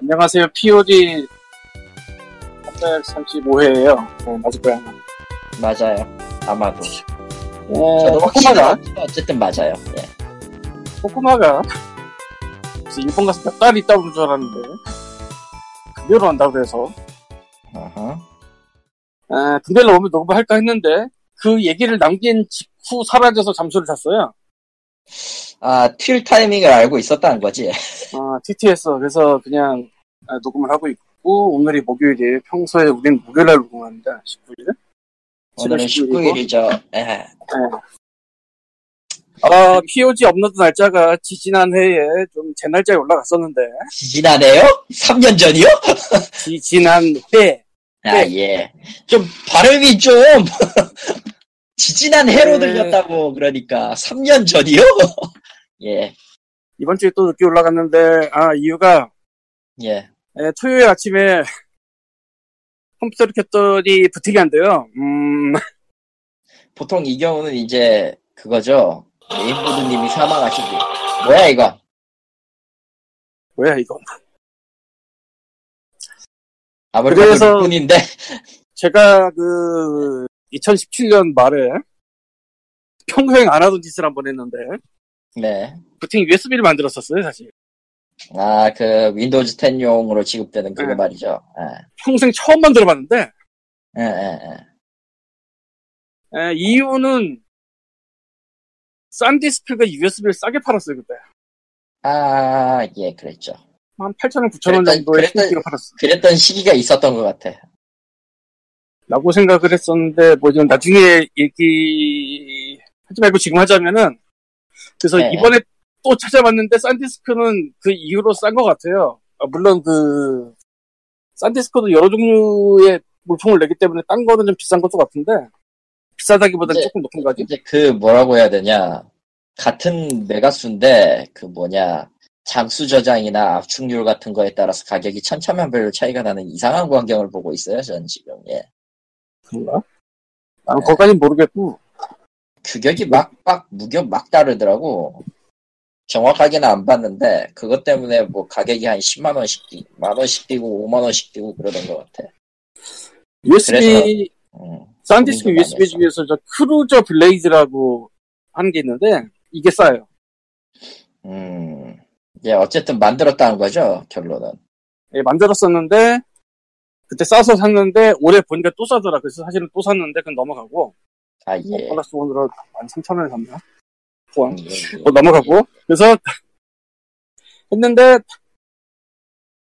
안녕하세요. POG 335회예요. 네, 맞을 거야. 맞아요. 아마도. 어, 저도 확실히 어쨌든 맞아요. 예. 코코마가 무슨 일본 가서 몇 달 있다 오는 줄 알았는데 급여로 한다고 그래서 어허. 아, 군대를 오면 녹음을 할까 했는데 그 얘기를 남긴 직후 사라져서 잠수를 탔어요. 아, 튈 타이밍을 알고 있었다는 거지. 아, TTS 그래서 그냥 아, 녹음을 하고 있고 오늘이 목요일이에요. 평소에 우리는 목요일날 녹음하는데 19일? 오늘은 19일이죠. 예. 아, POG 업로드 날짜가 지지난 회에 좀 제 날짜에 올라갔었는데 지난해요? 3년 전이요? 지지난 회 아, 예. 좀, 발음이 좀, 지지난 해로 네. 들렸다고, 그러니까. 3년 전이요? 예, 이번 주에 또 늦게 올라갔는데 아 이유가 예. 에, 토요일 아침에 컴퓨터를 켰더니 부팅이 안 돼요. 음, 보통 이 경우는 이제, 그거죠. 메인보드님이 사망하신 뒤. 뭐야, 이거? 뭐야 이거? 아무래도 그래서- 뿐인데 제가 그 2017년 말에 평생 안 하던 짓을 한 번 했는데 네. 부팅 USB를 만들었었어요 사실. 아, 그, 윈도우즈 10용으로 지급되는 그거 네. 말이죠. 예. 평생 처음 만들어봤는데 예, 예, 예. 에, 이유는 싼디스크가 USB를 싸게 팔았어요 그때. 아, 예, 그랬죠. 한 8,000원, 9,000원 그랬던- 정도의 그랬던- 시기가 팔았어. 그랬던 시기가 있었던 것 같아. 라고 생각을 했었는데, 뭐, 좀 나중에 얘기 하지 말고 지금 하자면은, 그래서 네. 이번에 또 찾아봤는데, 싼디스크는 그 이후로 싼 것 같아요. 아, 물론 그, 싼디스크도 여러 종류의 물품을 내기 때문에 딴 거는 좀 비싼 것도 같은데, 비싸다기보다는 조금 높은 거지. 이제 그 뭐라고 해야 되냐. 같은 메가수인데, 그 뭐냐. 장수 저장이나 압축률 같은 거에 따라서 가격이 천차만별로 차이가 나는 이상한 광경을 보고 있어요, 전 지금. 예. 그런가? 나는 그것까진 모르겠고, 규격이 막, 막, 규격 막 다르더라고. 정확하게는 안 봤는데, 그것 때문에 뭐 가격이 한 10만 원씩 뛰고, 만원씩 뛰고, 5만 원씩 뛰고 그러던 것 같아. USB, 음. 싼디스크 USB. 중에서 저 크루저 블레이드라고 하는 게 있는데, 이게 싸요. 음. 예, 어쨌든 만들었다는 거죠, 결론은. 예, 만들었었는데 그때 싸서 샀는데 올해 보니까 또 싸더라. 그래서 사실은 또 샀는데 그건 넘어가고 아, 뭐 예. 플러스 원으로 13,000원에 샀나? 포함. 예, 예. 뭐 넘어가고 그래서 했는데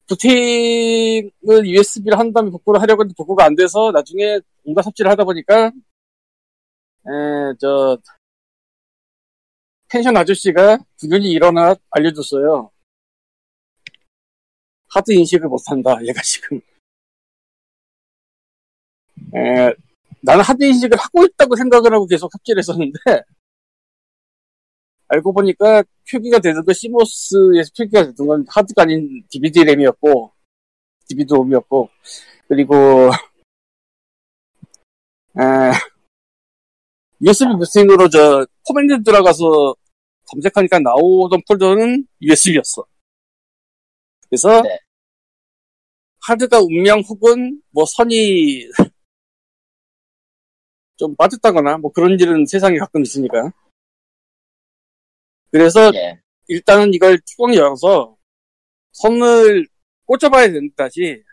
부팅을 USB를 한 다음에 복구를 하려고 했는데 복구가 안 돼서 나중에 온갖 삽질을 하다 보니까 에 저 펜션 아저씨가 분연히 일어나 알려줬어요. 하드 인식을 못한다. 얘가 지금. 에, 나는 하드 인식을 하고 있다고 생각을 하고 계속 삽질했었는데 알고 보니까 표기가 되는 건 CMOS에서 표기가 되는 건 하드가 아닌 DVD 램이었고 DVD 롬이었고 그리고 에, USB 부팅으로 저 command 들어가서 검색하니까 나오던 폴더는 USB였어. 그래서 네. 하드가 운명 혹은 뭐 선이 좀 빠졌다거나 뭐 그런 일은 세상에 가끔 있으니까. 그래서 예. 일단은 이걸 뚜껑 열어서 선을 꽂아봐야 된다, 다시.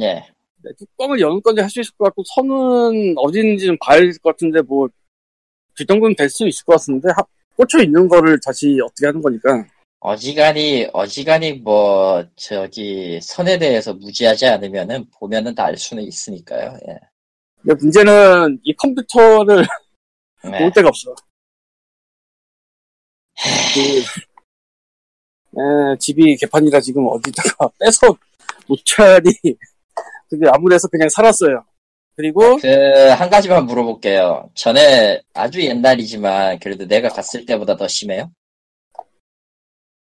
예. 네, 뚜껑을 여는 건지 할 수 있을 것 같고, 선은 어디 있는지는 봐야 될 것 같은데, 뭐, 그 정도는 될 수 있을 것 같은데, 하- 꽂혀 있는 거를 다시 어떻게 하는 거니까. 어지간히, 어지간히 뭐, 저기, 선에 대해서 무지하지 않으면은, 보면은 다 알 수는 있으니까요. 예. 근데 문제는 이 컴퓨터를 네. 볼 데가 없어. 그, 에, 집이 개판이라 지금 어디다가 빼서 놓자니, 그게 아무래서 그냥 살았어요. 그리고, 그, 한 가지만 물어볼게요. 전에, 아주 옛날이지만, 그래도 내가 갔을 때보다 더 심해요?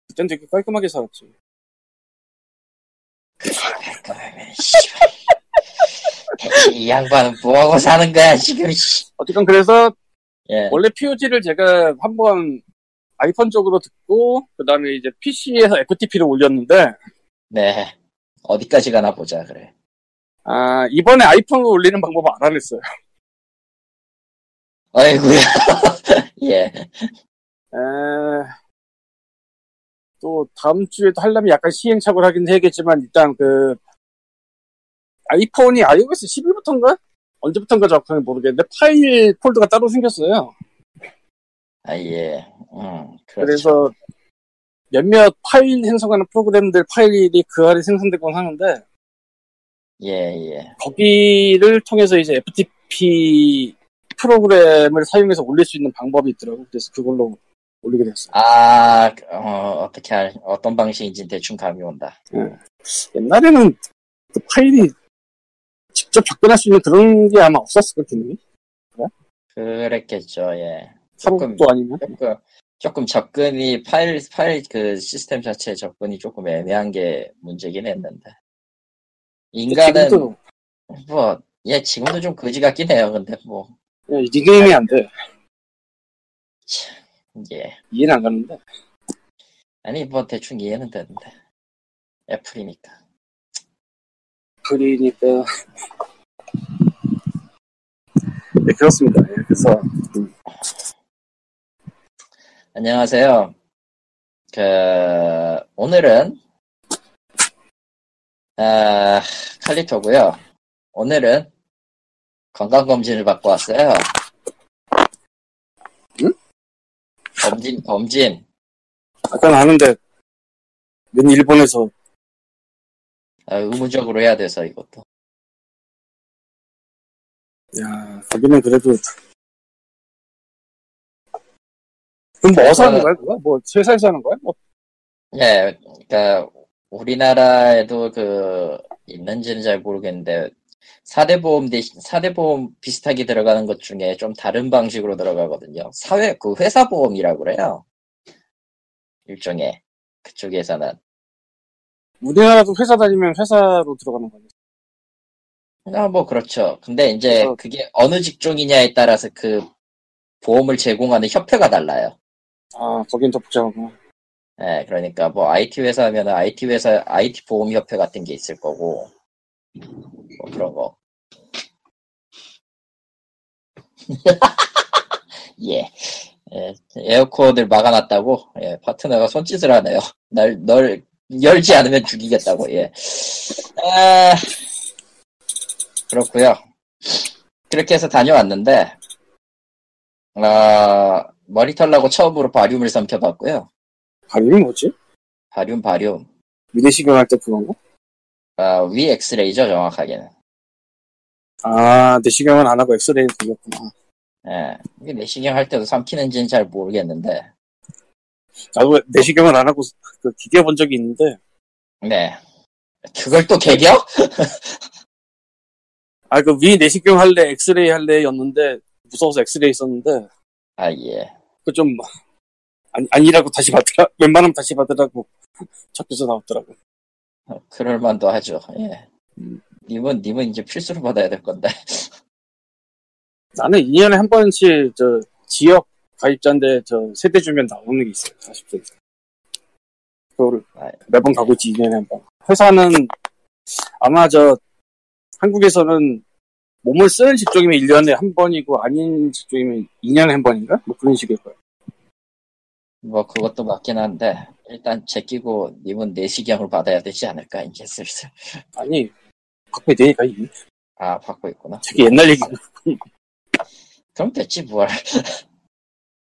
그땐 되게 깔끔하게 살았지. 그러면, 씨발. 이 양반은 뭐하고 사는 거야, 지금, 씨. 어쨌든 그래서 예. 원래 POG를 제가 한번 아이폰 쪽으로 듣고 그 다음에 이제 PC에서 FTP를 올렸는데 네. 어디까지 가나 보자, 그래. 아, 이번에 아이폰으로 올리는 방법 알아냈어요. 아이고야. 예. 에... 또 다음 주에도 하려면 약간 시행착오를 하긴 해야겠지만 일단 그 아이폰이 iOS 11부터인가? 언제부터인가 정확하게 모르겠는데 파일 폴더가 따로 생겼어요. 아, 예. 음, 그렇죠. 그래서 몇몇 파일 생성하는 프로그램들 파일이 그 아래 생성되곤 하는데 예, 예. 거기를 통해서 이제 FTP 프로그램을 사용해서 올릴 수 있는 방법이 있더라고. 그래서 그걸로 올리게 됐어요. 아, 어, 어떻게 할, 어떤 방식인지 대충 감이 온다. 옛날에는 그 파일이 직접 접근할 수 있는 그런 게 아마 없었을 것 기능이. 그랬겠죠, 예. 조금, 사록도 아니면. 조금, 조금 접근이, 파일, 파일 그 시스템 자체 접근이 조금 애매한 게 문제긴 했는데. 인간은, 지금도 뭐, 예, 지금도 좀 거지 같긴 해요, 근데 뭐, 예, 리게임이 안 돼. 예. 이해는 안 가는데. 아니, 뭐, 대충 이해는 되는데. 애플이니까. 그리니까. 네, 그렇습니다. 예, 그래서, 음, 안녕하세요. 그, 오늘은, 아, 칼리토고요 오늘은 건강검진을 받고 왔어요. 응? 검진, 검진. 아까 아는데, 웬 일본에서 아, 의무적으로 해야 돼서 이것도. 야, 거기는 그래도. 그럼 뭐 어디서 하는 거야, 그거? 뭐, 회사에서 하는 거야? 뭐, 예, 그니까, 우리나라에도 그, 있는지는 잘 모르겠는데, 4대 보험 대신, 4대 보험 비슷하게 들어가는 것 중에 좀 다른 방식으로 들어가거든요. 사회, 그 회사 보험이라고 그래요. 일종의, 그쪽에서는. 우리나라도 회사 다니면 회사로 들어가는 거네. 아, 뭐, 그렇죠. 근데 이제 그래서- 그게 어느 직종이냐에 따라서 그 보험을 제공하는 협회가 달라요. 아, 거긴 더 복잡하구나. 예, 그러니까 뭐 IT 회사 하면은 IT 회사 IT 보험 협회 같은 게 있을 거고 뭐 그런 거. 예. 예, 에어컨을 막아놨다고 예, 파트너가 손짓을 하네요. 날 널 열지 않으면 죽이겠다고. 예. 아, 그렇고요. 그렇게 해서 다녀왔는데 아, 머리 털라고 처음으로 바륨을 삼켜봤고요. 발음이 뭐지? 바륨 바륨. 위내시경 할 때 그건가? 아, 위 엑스레이죠, 정확하게는. 아, 내시경은 안 하고 엑스레이 돌렸구나. 예. 이게 내시경 할 때도 삼키는지는 잘 모르겠는데, 나도 내시경은 안 하고 그 기계 본 적이 있는데, 네. 그걸 또 개겨? 아, 그 위 내시경 할래, 엑스레이 할래 였는데, 무서워서 엑스레이 썼는데, 아, 예. 그 좀, 아니, 아니라고 다시 받더라, 웬만하면 다시 받으라고 적혀서 나왔더라고. 어, 그럴만도 하죠, 예. 음. 님은, 님은 이제 필수로 받아야 될 건데. 나는 2년에 한 번씩, 저, 지역 가입자인데, 저, 세대 주면 나오는 게 있어요, 40대 이상. 그거를 아, 매번 가고 있지, 2년에 한 번. 회사는, 아마 저, 한국에서는 몸을 쓰는 직종이면 1년에 한 번이고, 아닌 직종이면 2년에 한 번인가? 뭐 그런 식일 거예요. 뭐, 그것도 맞긴 한데, 일단 제끼고, 님은 내시경을 받아야 되지 않을까, 이제 슬슬. 아니, 갖고 되니까, 이게. 아, 받고 있구나. 되게 옛날 얘기고. 그럼 됐지, 뭘.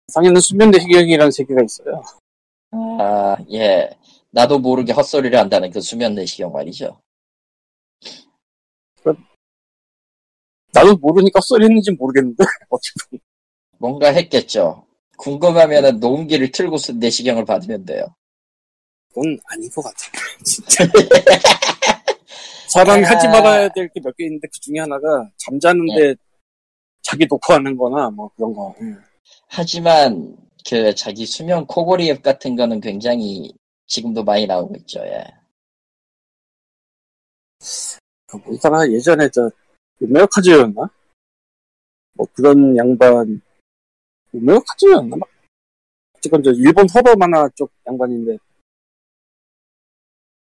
상에는 수면 내시경이라는 세계가 있어요. 아, 예. 나도 모르게 헛소리를 한다는 그 수면 내시경 말이죠. 나도 모르니까 썰 했는지 모르겠는데, 어쨌든. 뭔가 했겠죠. 궁금하면은 녹음기를 틀고 수- 내시경을 받으면 돼요. 그건 아닌 것 같아. 진짜. 사람이 아. 하지 말아야 될 게 몇 개 있는데 그 중에 하나가 잠자는데 자기 녹화하는 거나 뭐 그런 거. 응. 하지만 그 자기 수면 코골이 앱 같은 거는 굉장히 지금도 많이 나오고 있죠. 예. 그 뭐더라 예전에 저 우메오 카즈였나? 뭐 그런 양반 우메오 카즈였나? 막 어쨌건 저 일본 허버 만화 쪽 양반인데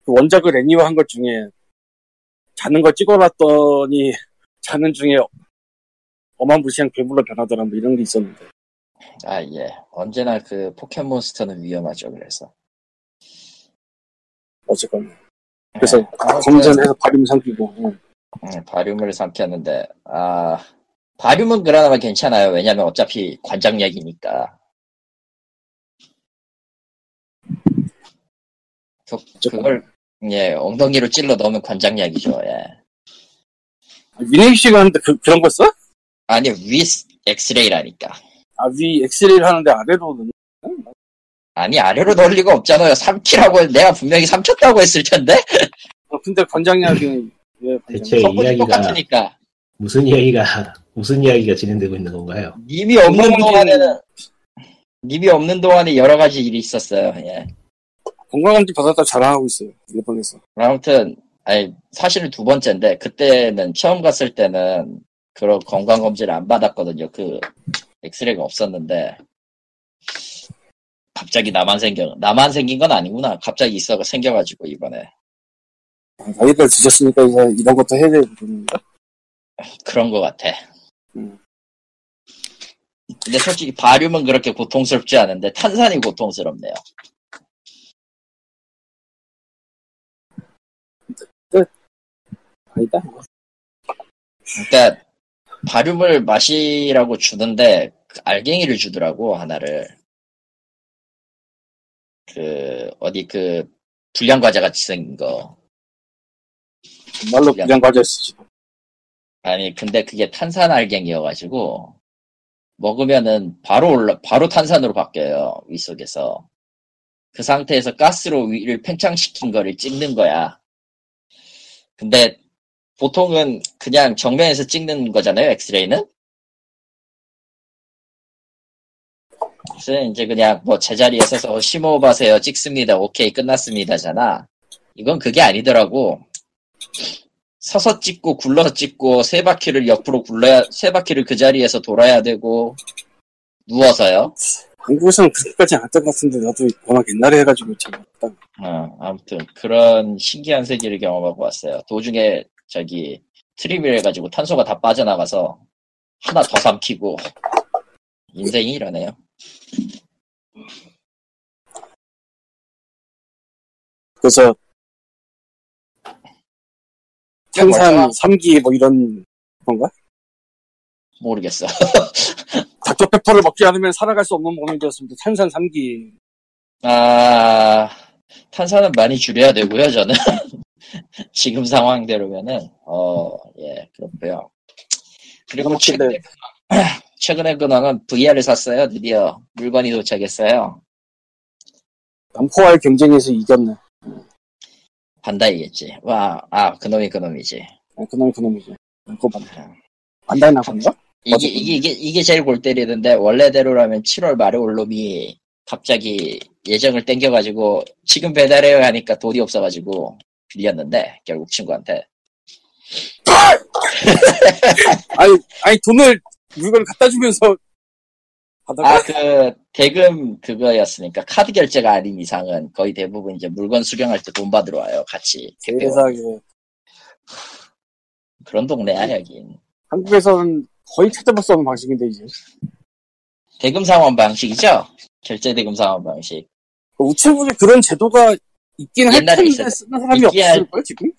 그 원작을 애니화한 것 중에 자는 거 찍어놨더니 자는 중에 어마무시한 괴물로 변하더라 뭐 이런 게 있었는데 아, 예. 언제나 그 포켓몬스터는 위험하죠, 그래서. 어쨌건 그래서 네. 아무튼, 검전해서 발음 삼키고 응. 음, 바륨을 삼켰는데, 아, 바륨은 그나마 괜찮아요. 왜냐면 어차피 관장약이니까. 그, 그걸, 예, 엉덩이로 찔러 넣으면 관장약이죠, 예. 위네이 씨가 하는데 그, 그런 거 써? 아니, 위 엑스레이라니까. 아, 위 엑스레이를 하는데 아래로 넣는 아니, 아래로 넣을 리가 없잖아요. 삼키라고 내가 분명히 삼켰다고 했을 텐데? 어, 근데 예, 대체 이야기가 똑같으니까. 무슨 이야기가 무슨 이야기가 진행되고 있는 건가요? 님이 없는 동안에는, 님이 없는 동안에 여러 가지 일이 있었어요, 예. 건강검진 받았다 자랑하고 있어요 일본에서 아무튼 아니 사실은 두 번째인데 그때는 처음 갔을 때는 그런 건강 검진을 안 받았거든요. 그 엑스레이가 없었는데 갑자기 나만 생겨 나만 생긴 건 아니구나. 갑자기 있어 생겨가지고 이번에 아, 나이를 드셨으니까 이제 이런 것도 해야 되는 건가? 그런 것 같아. 음. 근데 솔직히 바륨은 그렇게 고통스럽지 않은데 탄산이 고통스럽네요. 아니다 그러니까 바륨을 마시라고 주는데 그 알갱이를 주더라고 하나를. 그 어디 그 불량 과자 같이 생긴 거. 정말로 야. 불량 과자였지. 아니 근데 그게 탄산 알갱이여가지고 먹으면은 바로 올라 바로 탄산으로 바뀌어요 위 속에서. 그 상태에서 가스로 위를 팽창시킨 거를 찍는 거야. 근데 보통은 그냥 정면에서 찍는 거잖아요 엑스레이는 그래서 이제 그냥 뭐 제자리에 서서 심호흡하세요 찍습니다 오케이 끝났습니다잖아 이건 그게 아니더라고 서서 찍고 굴러서 찍고 세 바퀴를 옆으로 굴러야 세 바퀴를 그 자리에서 돌아야 되고 누워서요. 한국에서는 그렇게까지 안 했던 것 같은데 나도 워낙 옛날에 해가지고 잘 모르겠다 어, 아무튼 그런 신기한 세계를 경험하고 왔어요. 도중에 저기 트림을 해가지고 탄소가 다 빠져나가서 하나 더 삼키고 인생이 이러네요. 그래서 탄산 3기 뭐 이런 건가? 모르겠어. 닥터페퍼를 먹지 않으면 살아갈 수 없는 몸이 되었습니다 탄산 3기 아 탄산은 많이 줄여야 되고요. 저는 지금 상황대로면은 어예 그렇고요. 그리고 최근에 최근에 근황은 VR을 샀어요. 드디어 물건이 도착했어요. 남포와의 경쟁에서 이겼네 반다이겠지. 와, 아 그놈이 그놈이지. 아, 그놈이 그놈이지 그거 맞네 반다이 나건가? 이게. 이게 이게 이게 제일 골 때리는데 원래대로라면 7월 말에 올 놈이 갑자기 예정을 땡겨가지고 지금 배달해요 하니까 돈이 없어가지고 빌렸는데 결국 친구한테. 아니 아니 돈을 물건을 갖다 주면서 하다가? 아그 대금 그거였으니까 카드 결제가 아닌 이상은 거의 대부분 이제 물건 수령할 때 돈 받으러 와요 같이. 세상에. 그런 동네야 여긴. 한국에서는 거의 찾아볼 수 없는 방식인데 이제. 대금 상환 방식이죠? 결제 대금 상환 방식. 그 우체국에 그런 제도가 있긴 할 텐데 있었- 쓰는 사람이 없을걸 지금?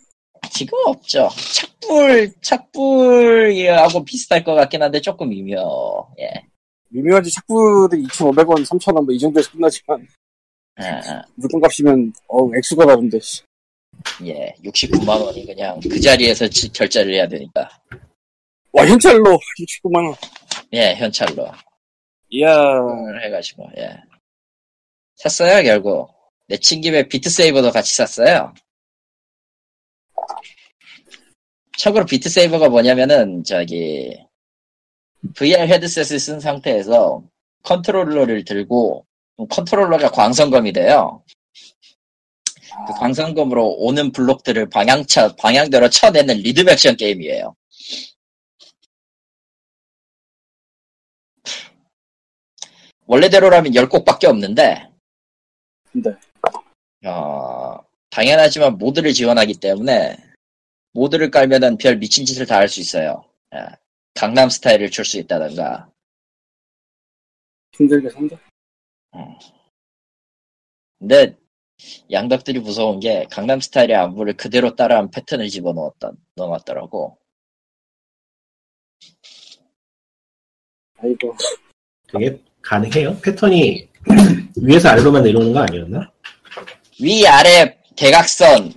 지금 없죠. 착불 착불하고 비슷할 것 같긴 한데 조금 미묘 예. 미묘하지 착불이 2,500원, 3,000원 뭐 이 정도에서 끝나지만. 아, 아, 물건값이면 어 액수가 다른데 씨. 예 69만 원이 그냥 그 자리에서 지- 결제를 해야 되니까. 와 현찰로 69만 원. 예 현찰로. 이야. 을 해가지고 예. 샀어요 결국 내친 김에 비트세이버도 같이 샀어요. 참고로 비트세이버가 뭐냐면은 저기 VR 헤드셋을 쓴 상태에서 컨트롤러를 들고 컨트롤러가 광선검이 돼요. 그 광선검으로 오는 블록들을 방향차 방향대로 쳐내는 리듬 액션 게임이에요. 원래대로라면 10곡밖에 없는데 근데 어, 당연하지만 모드를 지원하기 때문에 모드를 깔면은 별 미친 짓을 다 할 수 있어요. 예. 강남 스타일을 출 수 있다던가. 힘들게 산다. 근데 양덕들이 무서운 게 강남 스타일의 안무를 그대로 따라한 패턴을 집어넣었던 넣어놨더라고. 아이고. 그게 가능해요? 패턴이 위에서 아래로만 내려오는 거 아니었나? 위 아래 대각선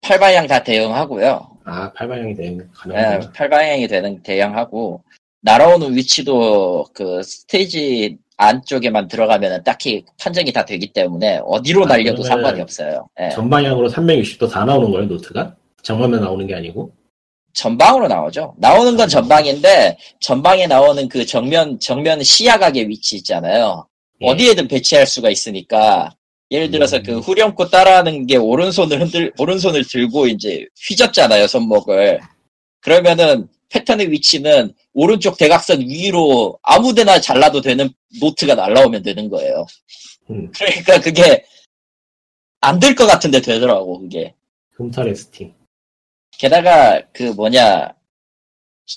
팔방향 다 대응하고요. 아, 팔방향이 되는 예, 가능하구나. 팔방향이 되는 대응하고 날아오는 위치도 그 스테이지 안쪽에만 들어가면 딱히 판정이 다 되기 때문에 어디로 아, 날려도 상관이 없어요. 예. 전방향으로 360도 다 나오는 거예요, 노트가? 정면만 나오는 게 아니고? 전방으로 나오죠. 나오는 건 전방인데 전방에 나오는 그 정면 정면 시야각의 위치 있잖아요. 예. 어디에든 배치할 수가 있으니까 예를 들어서 음. 그 후렴구 따라하는 게 오른손을 흔들 오른손을 들고 이제 휘젓잖아요 손목을 그러면은 패턴의 위치는 오른쪽 대각선 위로 아무데나 잘라도 되는 노트가 날라오면 되는 거예요. 음. 그러니까 그게 안 될 것 같은데 되더라고 그게. 흠터레스팅. 게다가 그 뭐냐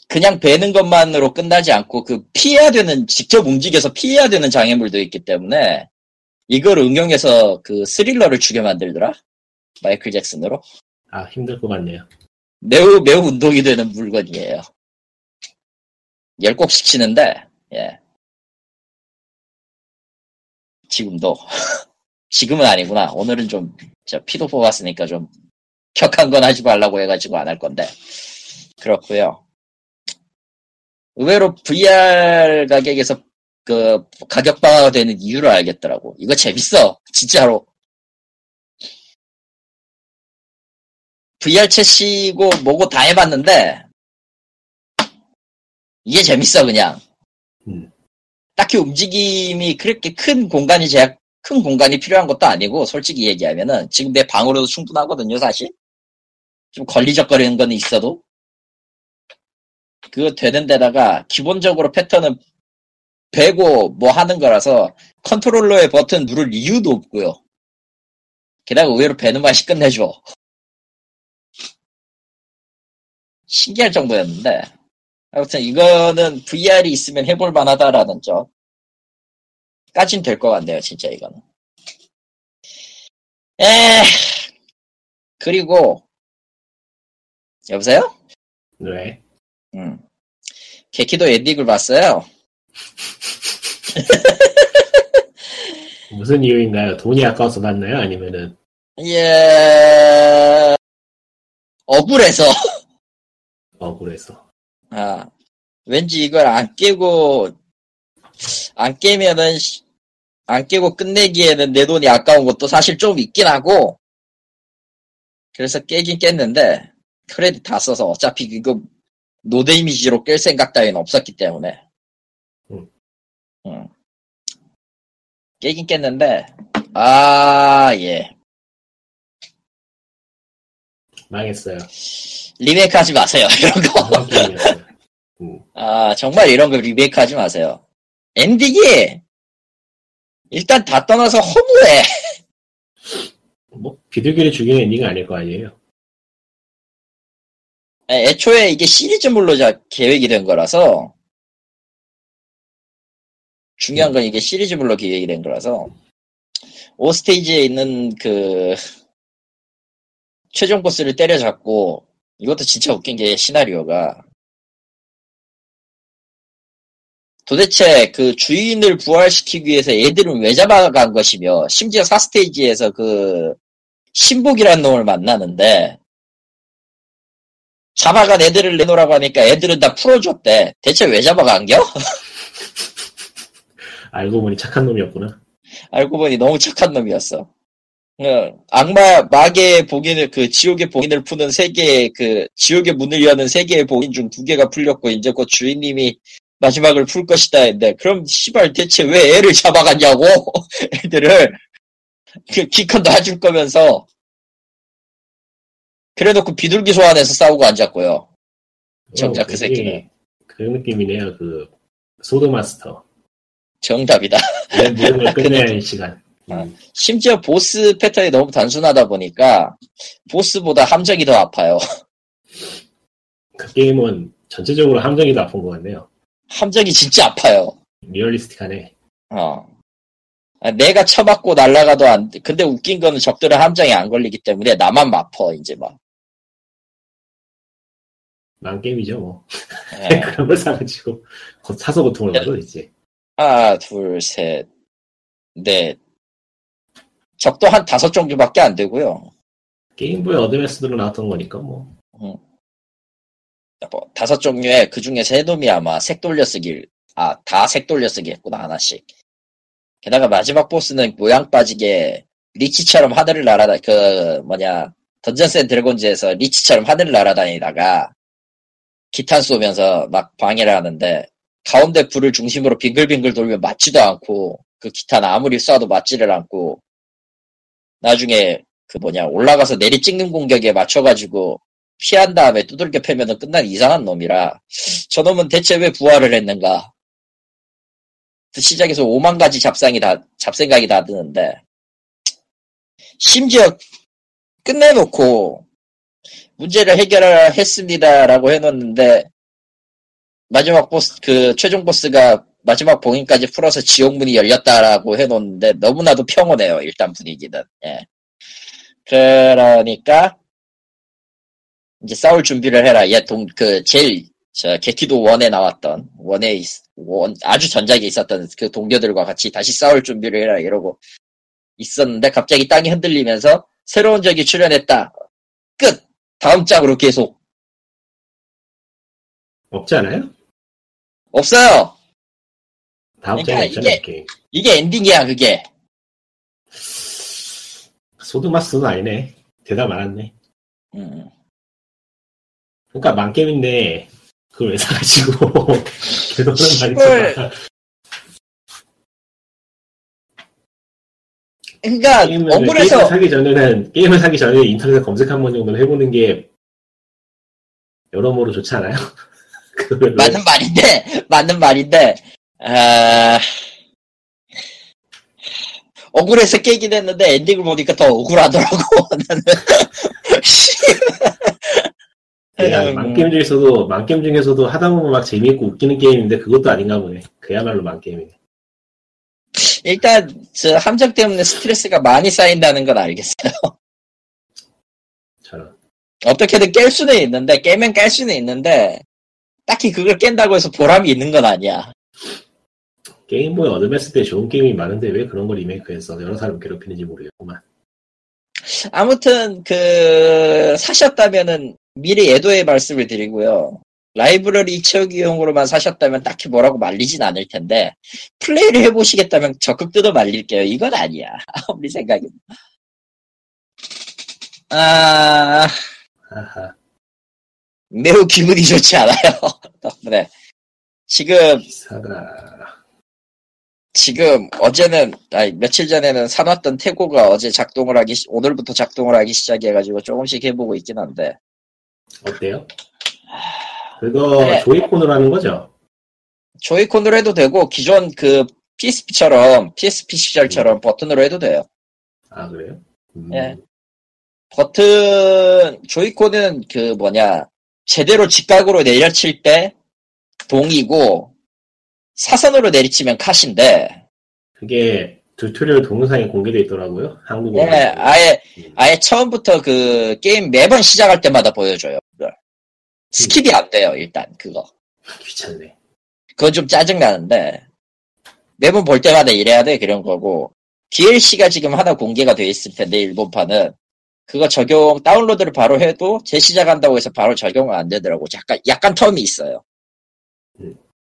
그냥 베는 것만으로 끝나지 않고 그 피해야 되는 직접 움직여서 피해야 되는 장애물도 있기 때문에 이걸 응용해서 그 스릴러를 주게 만들더라? 마이클 잭슨으로? 아, 힘들 것 같네요. 매우 매우 운동이 되는 물건이에요. 열 곡씩 치는데 예. 지금도. 지금은 아니구나. 오늘은 좀 저 피도 뽑았으니까 좀 격한 건 하지 말라고 해가지고 안 할 건데. 그렇고요. 의외로 VR 가격에서 그 가격 방어가 되는 이유를 알겠더라고. 이거 재밌어. 진짜로. VR 채시고 뭐고 다 해봤는데 이게 재밌어 그냥. 음. 딱히 움직임이 그렇게 큰 공간이 제약 큰 공간이 필요한 것도 아니고 솔직히 얘기하면은 지금 내 방으로도 충분하거든요 사실. 좀 걸리적거리는 건 있어도 그거 되는 데다가 기본적으로 패턴은 베고 뭐 하는 거라서 컨트롤러의 버튼 누를 이유도 없고요. 게다가 의외로 베는 맛이 끝내줘. 신기할 정도였는데 아무튼 이거는 VR이 있으면 해볼 만하다라는 점 까진 될 것 같네요 진짜 이거는 에 그리고 여보세요? 왜? 음. 개키도 엔딩을 봤어요. 무슨 이유인가요? 돈이 아까워서 봤나요? 아니면은, 예, 억울해서. 억울해서. 아, 왠지 이걸 안 깨고, 안 깨면은, 씨, 안 깨고 끝내기에는 내 돈이 아까운 것도 사실 좀 있긴 하고, 그래서 깨긴 깼는데, 크레딧 다 써서 어차피 이거 no damage로 깰 생각 따위는 없었기 때문에. 음. 음. 깨긴 깼는데, 아, 예. 망했어요. 리메이크 하지 마세요, 이런 거. 게임이었어요. 음. 아, 정말 이런 거 리메이크 하지 마세요. 엔딩이, 일단 다 떠나서 허무해. 뭐, 비둘기를 죽이는 엔딩은 아닐 거 아니에요? 애- 애초에 이게 시리즈물로 자- 계획이 된 거라서, 중요한 건 이게 시리즈물로 계획이 된 거라서, 5스테이지에 있는 그, 최종 보스를 때려잡고, 이것도 진짜 웃긴 게 시나리오가, 도대체 그 주인을 부활시키기 위해서 애들은 왜 잡아간 것이며, 심지어 4스테이지에서 그, 신복이라는 놈을 만나는데, 잡아간 애들을 내놓으라고 하니까 애들은 다 풀어줬대. 대체 왜 잡아간겨? 알고 보니 착한 놈이었구나. 알고 보니 너무 착한 놈이었어. 어, 악마, 마계의 봉인을, 그, 지옥의 봉인을 푸는 세 개의, 그, 지옥의 문을 여는 세 개의 봉인 중 두 개가 풀렸고, 이제 곧 주인님이 마지막을 풀 것이다 했는데, 그럼, 씨발, 대체 왜 애를 잡아갔냐고! 애들을, 그, 기컨도 해줄 거면서, 그래놓고 비둘기 소환해서 싸우고 앉았고요. 정작 어, 그 새끼는. 그 느낌이네요. 그, 소드마스터. 정답이다. 끝내야 할 시간. 음. 심지어 보스 패턴이 너무 단순하다 보니까 보스보다 함정이 더 아파요. 그 게임은 전체적으로 함정이 더 아픈 것 같네요. 함정이 진짜 아파요. 리얼리스틱하네. 어. 아, 내가 쳐맞고 날아가도 안 돼. 근데 웃긴 거는 적들은 함정에 안 걸리기 때문에 나만 마퍼, 이제 막. 난 게임이죠, 뭐. 예. 그런 걸 사가지고, 곧 사서 고통을 받아, 이제. 하나, 둘, 셋, 넷. 적도 한 다섯 종류밖에 안 되고요. 게임보이 어드밴스드로 나왔던 거니까, 뭐. 뭐, 다섯 종류에 그 중에 세 놈이 아마 색 돌려쓰기, 아, 다 색 돌려쓰기 했구나, 하나씩. 게다가 마지막 보스는 모양 빠지게 리치처럼 하늘을 날아다, 그, 뭐냐, 던전스 앤 드래곤즈에서 리치처럼 하늘을 날아다니다가 기탄 쏘면서 막 방해를 하는데 가운데 불을 중심으로 빙글빙글 돌면 맞지도 않고 그 기탄 아무리 쏴도 맞지를 않고 나중에 그 뭐냐 올라가서 내리 찍는 공격에 맞춰가지고 피한 다음에 두들겨 패면은 끝난 이상한 놈이라 저놈은 대체 왜 부활을 했는가? 그 시작에서 5만 가지 잡상이 다 잡생각이 다 드는데 심지어 끝내놓고 문제를 해결했습니다라고 해놓는데 마지막 보스 그 최종 보스가 마지막 봉인까지 풀어서 지옥문이 열렸다라고 해놓는데 너무나도 평온해요 일단 분위기는. 예. 그러니까 이제 싸울 준비를 해라. 얘동그 제일 저 게티도 원에 나왔던 원에 있, 원 아주 전작에 있었던 그 동료들과 같이 다시 싸울 준비를 해라 이러고 있었는데 갑자기 땅이 흔들리면서 새로운 적이 출현했다. 끝! 다음 짝으로 계속. 없지 않아요? 없어요 다음 그러니까 이게- 게임. 이게 엔딩이야 그게 소드마스는 아니네. 대답 많았네. 음. 그러니까 만게임인데, 그걸 왜 사가지고, 시골. 말이잖아. 그러니까 억울해서 게임을 사기 전에는, 게임을 사기 전에 인터넷에 검색 한 번 정도는 해보는 게, 여러모로 좋지 않아요? 맞는 말인데 맞는 말인데 아... 억울해서 깨긴 했는데 엔딩을 보니까 더 억울하더라고 나는 내가 만게임 중에서도, 만게임 중에서도 하다 보면 막 재미있고 웃기는 게임인데, 그것도 아닌가 보네. 그야말로 만게임이네. 일단 저 함정 때문에 스트레스가 많이 쌓인다는 건 알겠어요 저는. 어떻게든 깰 수는 있는데 깨면 깰 수는 있는데 딱히 그걸 깬다고 해서 보람이 있는 건 아니야 게임보이 어드밴스 때 좋은 게임이 많은데 왜 그런 걸 리메이크해서 여러 사람 괴롭히는지 모르겠구만. 아무튼 그 사셨다면은 미리 애도의 말씀을 드리고요. 라이브러리 채우기용으로만 사셨다면 딱히 뭐라고 말리진 않을 텐데 플레이를 해보시겠다면 적극 뜯어 말릴게요. 이건 아니야. 우리 생각엔. 아 하하. 매우 기분이 좋지 않아요. 덕분에 지금 기사가, 지금 어제는 아니 며칠 전에는 사놨던 태고가 어제 작동을 하기 시- 오늘부터 작동을 하기 시작해가지고 조금씩 해보고 있긴 한데 어때요? 그거 네. 조이콘으로 하는 거죠? 조이콘으로 해도 되고 기존 그 PSP처럼 PSP 시절처럼 버튼으로 해도 돼요. 아, 그래요? 음, 예. 버튼 조이콘은 그 뭐냐 제대로 직각으로 내려칠 때 동이고 사선으로 내리치면 캇인데 그게 tutorial 동영상에 공개돼 있더라고요. 한국어. 예, 아예 아예 처음부터 그 게임 매번 시작할 때마다 보여줘요. 그걸. skip이 안 돼요 일단 그거. 귀찮네. 그건 좀 짜증나는데 매번 볼 때마다 이래야 돼 그런 거고 DLC가 지금 하나 공개가 돼 있을 텐데 일본판은 그거 적용 다운로드를 바로 해도 재시작한다고 해서 바로 적용은 안 되더라고 약간 약간 term이 있어요 음.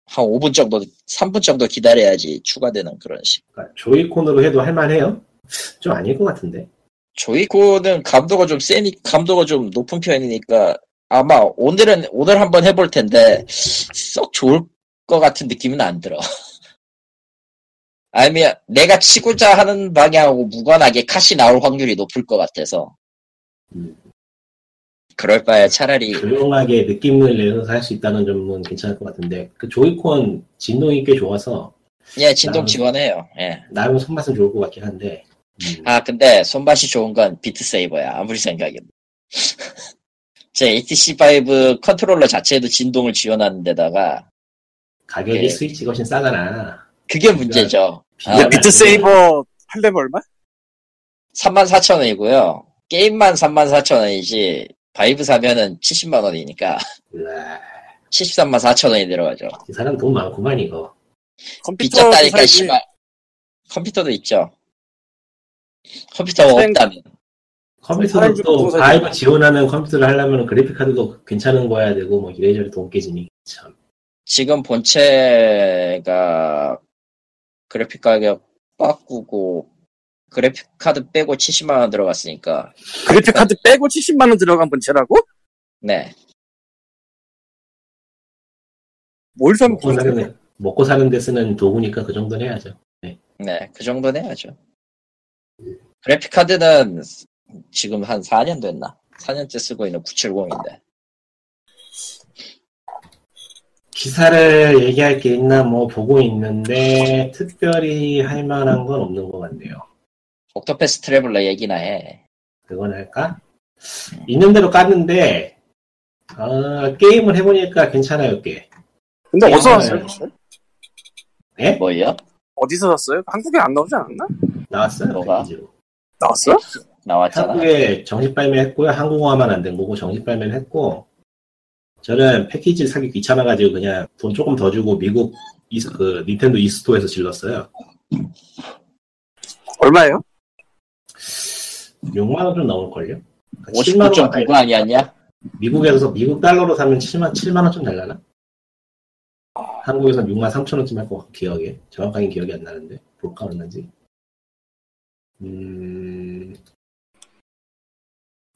한 5분 정도 3분 정도 기다려야지 추가되는 그런 식 그러니까 조이콘으로 해도 할만해요? 좀 아닐 것 같은데. 조이콘은 감도가 좀 세니 감도가 좀 높은 편이니까 아마 오늘은 오늘 한번 해볼 텐데 썩 좋을 것 같은 느낌은 안 들어. 아니면 내가 치고자 하는 방향하고 무관하게 컷이 나올 확률이 높을 것 같아서 음. 그럴 바에 차라리 조용하게 느낌을 내서 할 수 있다는 점은 괜찮을 것 같은데 그 조이콘 진동이 꽤 좋아서 예, 진동 나는- 지원해요. 예. 나름 손맛은 좋을 것 같긴 한데. 음, 아, 근데 손맛이 좋은 건 비트 세이버야. 아무리 생각해도. 제 HTC5 컨트롤러 자체에도 진동을 지원하는 데다가 가격이 예. 스위치가 훨씬 싸잖아. 그게 문제죠. 아, 근데 비트 세이버 팔려면 얼마? 34,000원이고요. 게임만 34,000원이지 Vive 사면은 70만 원이니까 으아, 73만 4천 원이 들어가죠. 이 사람 돈 많구만 이거. 컴퓨터 사야지. 씨발. 컴퓨터도 있죠. 컴퓨터가 없다면 컴퓨터도 또 Vive. 지원하는 컴퓨터를 하려면 그래픽 카드도 괜찮은 거여야 되고 뭐 이래저래 돈 깨지니 참. 지금 본체가 그래픽 가격 바꾸고 그래픽 카드 빼고 70만 원 들어갔으니까 그래픽 카드 빼고 70만 원 들어간 본체라고? 네 뭘 사면 먹고 사는 데, 먹고 사는 데 쓰는 도구니까 그 정도는 해야죠. 네, 그 정도는 해야죠. 그래픽 카드는 지금 한 4년 됐나? 4년째 쓰고 있는 970인데. 기사를 얘기할 게 있나 뭐 보고 있는데 특별히 할 만한 건 없는 것 같네요. 옥토패스 트래블러 얘기나 해. 그건 할까? 있는 대로 깠는데 어, 게임을 해보니까 괜찮아요 꽤. 근데 어디서 야, 샀어요? 야. 예? 뭐요? 어디서 샀어요? 한국에 안 나오지 않았나? 나왔어요. 뭐가? 나왔어요? 나왔잖아. 한국에 정식 발매했고요. 한국어만 안 된 거고 정식 발매를 했고 저는 패키지 사기 귀찮아가지고 그냥 돈 조금 더 주고 미국 이, 그 닌텐도 이스토에서 질렀어요. 얼마예요? 6만 원 좀 넘을걸요? 7만 원 59.9가 아니었냐? 미국에서 미국 달러로 사면 7만 7만 원좀 달라나? 한국에선 6만 3천 원쯤 할 것 같고 기억에 정확하게 기억이 안 나는데 볼까 얼마인지. 음,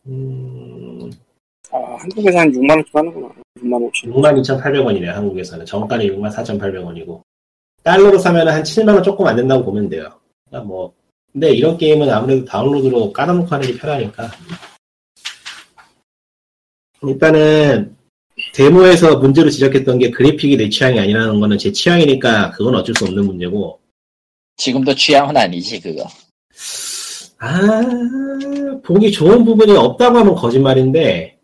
음, 아, 한국에서 한 6만 원쯤 하는구나. 6만 5천. 6만 2,800원이네요 한국에서는 정가는 6만 4,800원이고 달러로 사면 한 7만 원 조금 안 된다고 보면 돼요. 그러니까 뭐 근데 이런 게임은 아무래도 다운로드로 깔아놓고 하는 게 편하니까 일단은 데모에서 문제로 지적했던 게 그래픽이 내 취향이 아니라는 거는 제 취향이니까 그건 어쩔 수 없는 문제고 지금도 취향은 아니지, 그거. 아 보기 좋은 부분이 없다고 하면 거짓말인데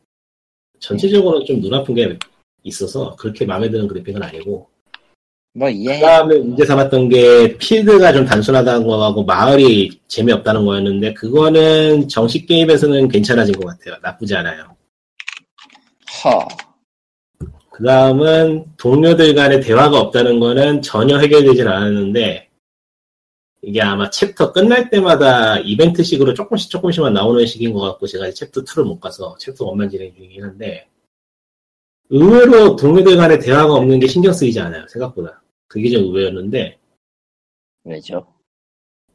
전체적으로 좀 눈 아픈 게 있어서 그렇게 마음에 드는 그래픽은 아니고 뭐그 이해해. 다음에 문제 삼았던 게 필드가 좀 단순하다는 거하고 마을이 재미없다는 거였는데 그거는 정식 게임에서는 괜찮아진 것 같아요. 나쁘지 않아요. 허. 그 다음은 동료들 간의 대화가 없다는 거는 전혀 해결되진 않았는데 이게 아마 챕터 끝날 때마다 이벤트식으로 조금씩 조금씩만 나오는 식인 것 같고 제가 챕터 2를 못 가서 챕터 1만 진행 중이긴 한데 의외로 동료들 간의 대화가 없는 게 신경 쓰이지 않아요. 생각보다. 그게 좀 의외였는데 왜죠?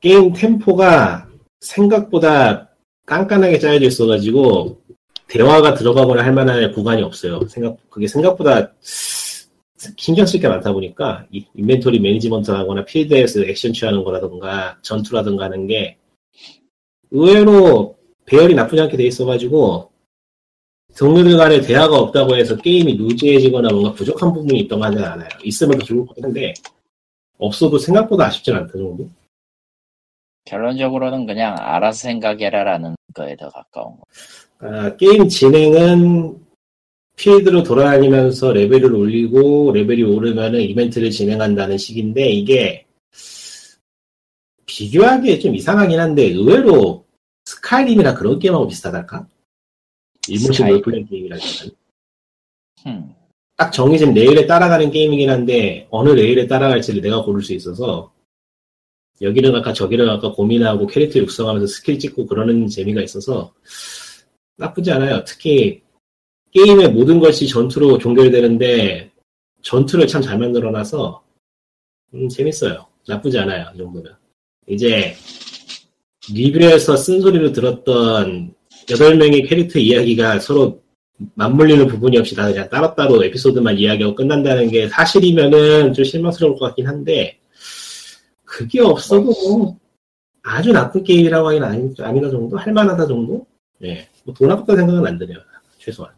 게임 템포가 생각보다 깐깐하게 짜여져 있어가지고 대화가 들어가거나 할 만한 구간이 없어요. 생각 그게 생각보다 신경 쓸 게 많다 보니까 이 inventory management 하거나 필드에서 액션 취하는 거라든가 전투라든가 하는 게 의외로 배열이 나쁘지 않게 돼 있어가지고 동료들 간에 대화가 없다고 해서 게임이 루즈해지거나 뭔가 부족한 부분이 있다고 하진 않아요. 있으면 더 좋을 것 같은데 없어도 생각보다 아쉽진 않다 정도. 결론적으로는 그냥 알아서 생각해라라는 거에 더 가까운 거. 아, 게임 진행은 필드로 돌아다니면서 레벨을 올리고 레벨이 오르면은 이벤트를 진행한다는 식인데 이게 비교하기에 좀 이상하긴 한데 의외로 Skyrim이나 그런 게임하고 비슷하달까? 일본식. 롤플레잉 흠. 딱 정해진 레일에 따라가는 게임이긴 한데 어느 레일에 따라갈지를 내가 고를 수 있어서 여기를 갈까 저기를 갈까 고민하고 캐릭터 육성하면서 스킬 찍고 그러는 재미가 있어서 나쁘지 않아요. 특히 게임의 모든 것이 전투로 종결되는데 전투를 참 잘 만들어놔서 음, 재밌어요. 나쁘지 않아요. 이 정도면. 이제 리뷰에서 쓴소리로 들었던 8명의 캐릭터 이야기가 서로 맞물리는 부분이 없이 다 그냥 따로따로 에피소드만 이야기하고 끝난다는 게 사실이면은 좀 실망스러울 것 같긴 한데 그게 없어도 뭐 아주 나쁜 게임이라고 하긴 아니, 아니다 정도? 할만하다 정도? 예. 뭐돈 아깝다 생각은 안 드네요. 최소한.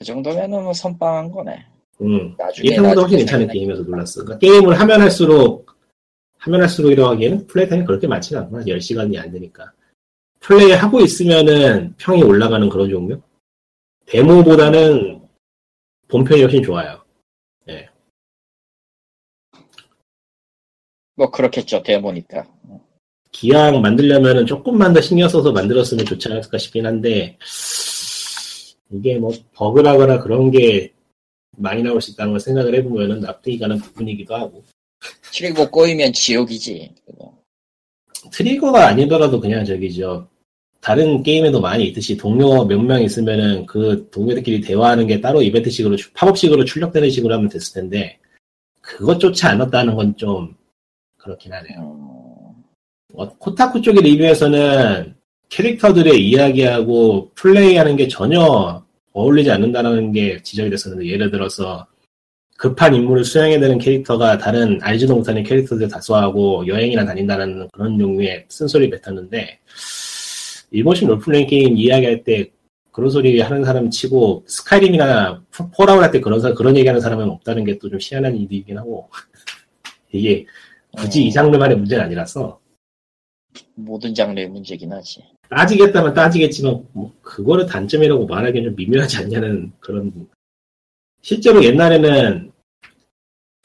그 정도면은 뭐 선빵한 거네. 음. 나중에 생각보다 훨씬 괜찮은 게임이어서 놀랐어. 그러니까 게임을 하면 할수록, 하면 할수록이라고 하기에는 플레이 타임이 그렇게 많지는 않구나. 10시간이 안 되니까. 플레이 하고 있으면은 평이 올라가는 그런 종류? 데모보다는 본편이 훨씬 좋아요. 뭐 그렇겠죠 데모니까 기왕 만들려면은 조금만 더 신경 써서 만들었으면 좋지 않았을까 싶긴 한데, 이게 뭐 버그라거나 그런 게 많이 나올 수 있다는 걸 생각을 해보면은 납득이 가는 부분이기도 하고. 그리고 꼬이면 지옥이지 그거. 트리거가 아니더라도 그냥 저기죠. 다른 게임에도 많이 있듯이 동료 몇 명 있으면은 그 동료들끼리 대화하는 게 따로 이벤트식으로 출- 팝업식으로 출력되는 식으로 하면 됐을 텐데 그것조차 않았다는 건 좀 그렇긴 하네요. 음, 어, 코타쿠 쪽의 리뷰에서는 캐릭터들의 이야기하고 플레이하는 게 전혀 어울리지 않는다는 게 지적이 됐었는데 예를 들어서 급한 임무를 수행해야 되는 캐릭터가 다른 알지도 못하는 캐릭터들 다수하고 여행이나 다닌다는 그런 종류의 쓴소리 뱉었는데 일본식 롤플레잉 게임 이야기할 때 그런 소리 하는 사람 치고 스카이림이나 Fallout 할때 그런 사- 그런 얘기하는 사람은 없다는 게 또 좀 희한한 일이긴 하고 이게 굳이 음, 이 장르만의 문제는 아니라서. 모든 장르의 문제긴 하지 따지겠다면 따지겠지만 뭐 그거를 단점이라고 말하기는 좀 미묘하지 않냐는 그런 실제로 옛날에는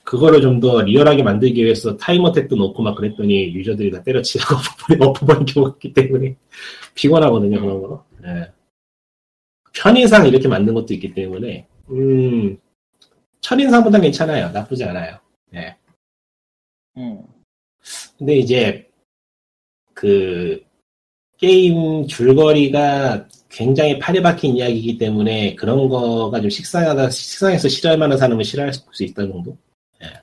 그거를 좀 더 리얼하게 만들기 위해서 time attack도 넣고 막 그랬더니 user들이 다 때려치고 접어버린 경우가 있기 때문에 피곤하거든요 그런 거 예. 편의상 이렇게 만든 것도 있기 때문에 음 첫인상보단 괜찮아요 나쁘지 않아요 예. 음, 근데 이제 그 게임 줄거리가 굉장히 팔에 박힌 이야기이기 때문에 그런 거가 좀 식상하다 식상해서 싫어할 만한 사람은 싫어할 수 있다 정도. 예.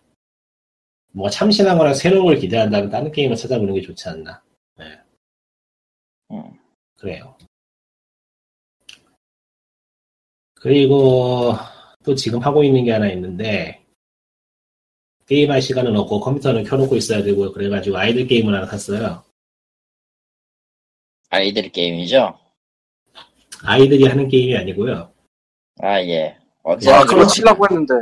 뭐 참신하거나 새로운 걸 기대한다면 다른 게임을 찾아보는 게 좋지 않나. 예. 음. 그래요. 그리고 또 지금 하고 있는 게 하나 있는데 게임할 시간은 없고 컴퓨터는 켜놓고 있어야 되고 그래가지고 아이들 게임을 하나 샀어요. 아이들 게임이죠 아이들이 하는 게임이 아니고요. 아예 아, 언제나 그거 치려고 했는데.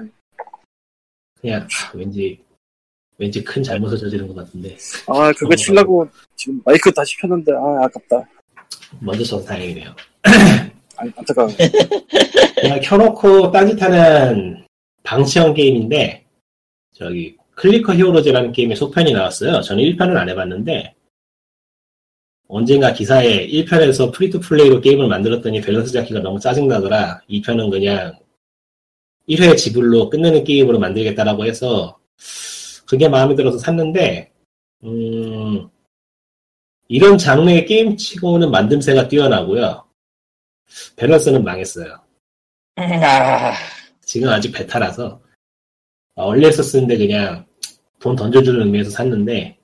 그냥 아, 왠지 왠지 큰 잘못을 저지른 것 같은데 아, 그거 치려고 지금 마이크 다시 켰는데, 아, 아깝다. 먼저 쳐서 다행이네요. 아, 안타까워. 그냥 켜놓고 딴짓하는 방치형 게임인데 저기 Clicker Heroes라는 게임의 속편이 나왔어요. 저는 1편을 안 해봤는데 언젠가 기사에 1편에서 free-to-play로 게임을 만들었더니 밸런스 잡기가 너무 짜증나더라. 2편은 그냥 1회 지불로 끝내는 게임으로 만들겠다라고 해서 그게 마음에 들어서 샀는데 음, 이런 장르의 게임 치고는 만듦새가 뛰어나고요. 밸런스는 망했어요. 아, 지금 아직 베타라서 어, 얼리에서 쓰는데 그냥 돈 던져주는 의미에서 샀는데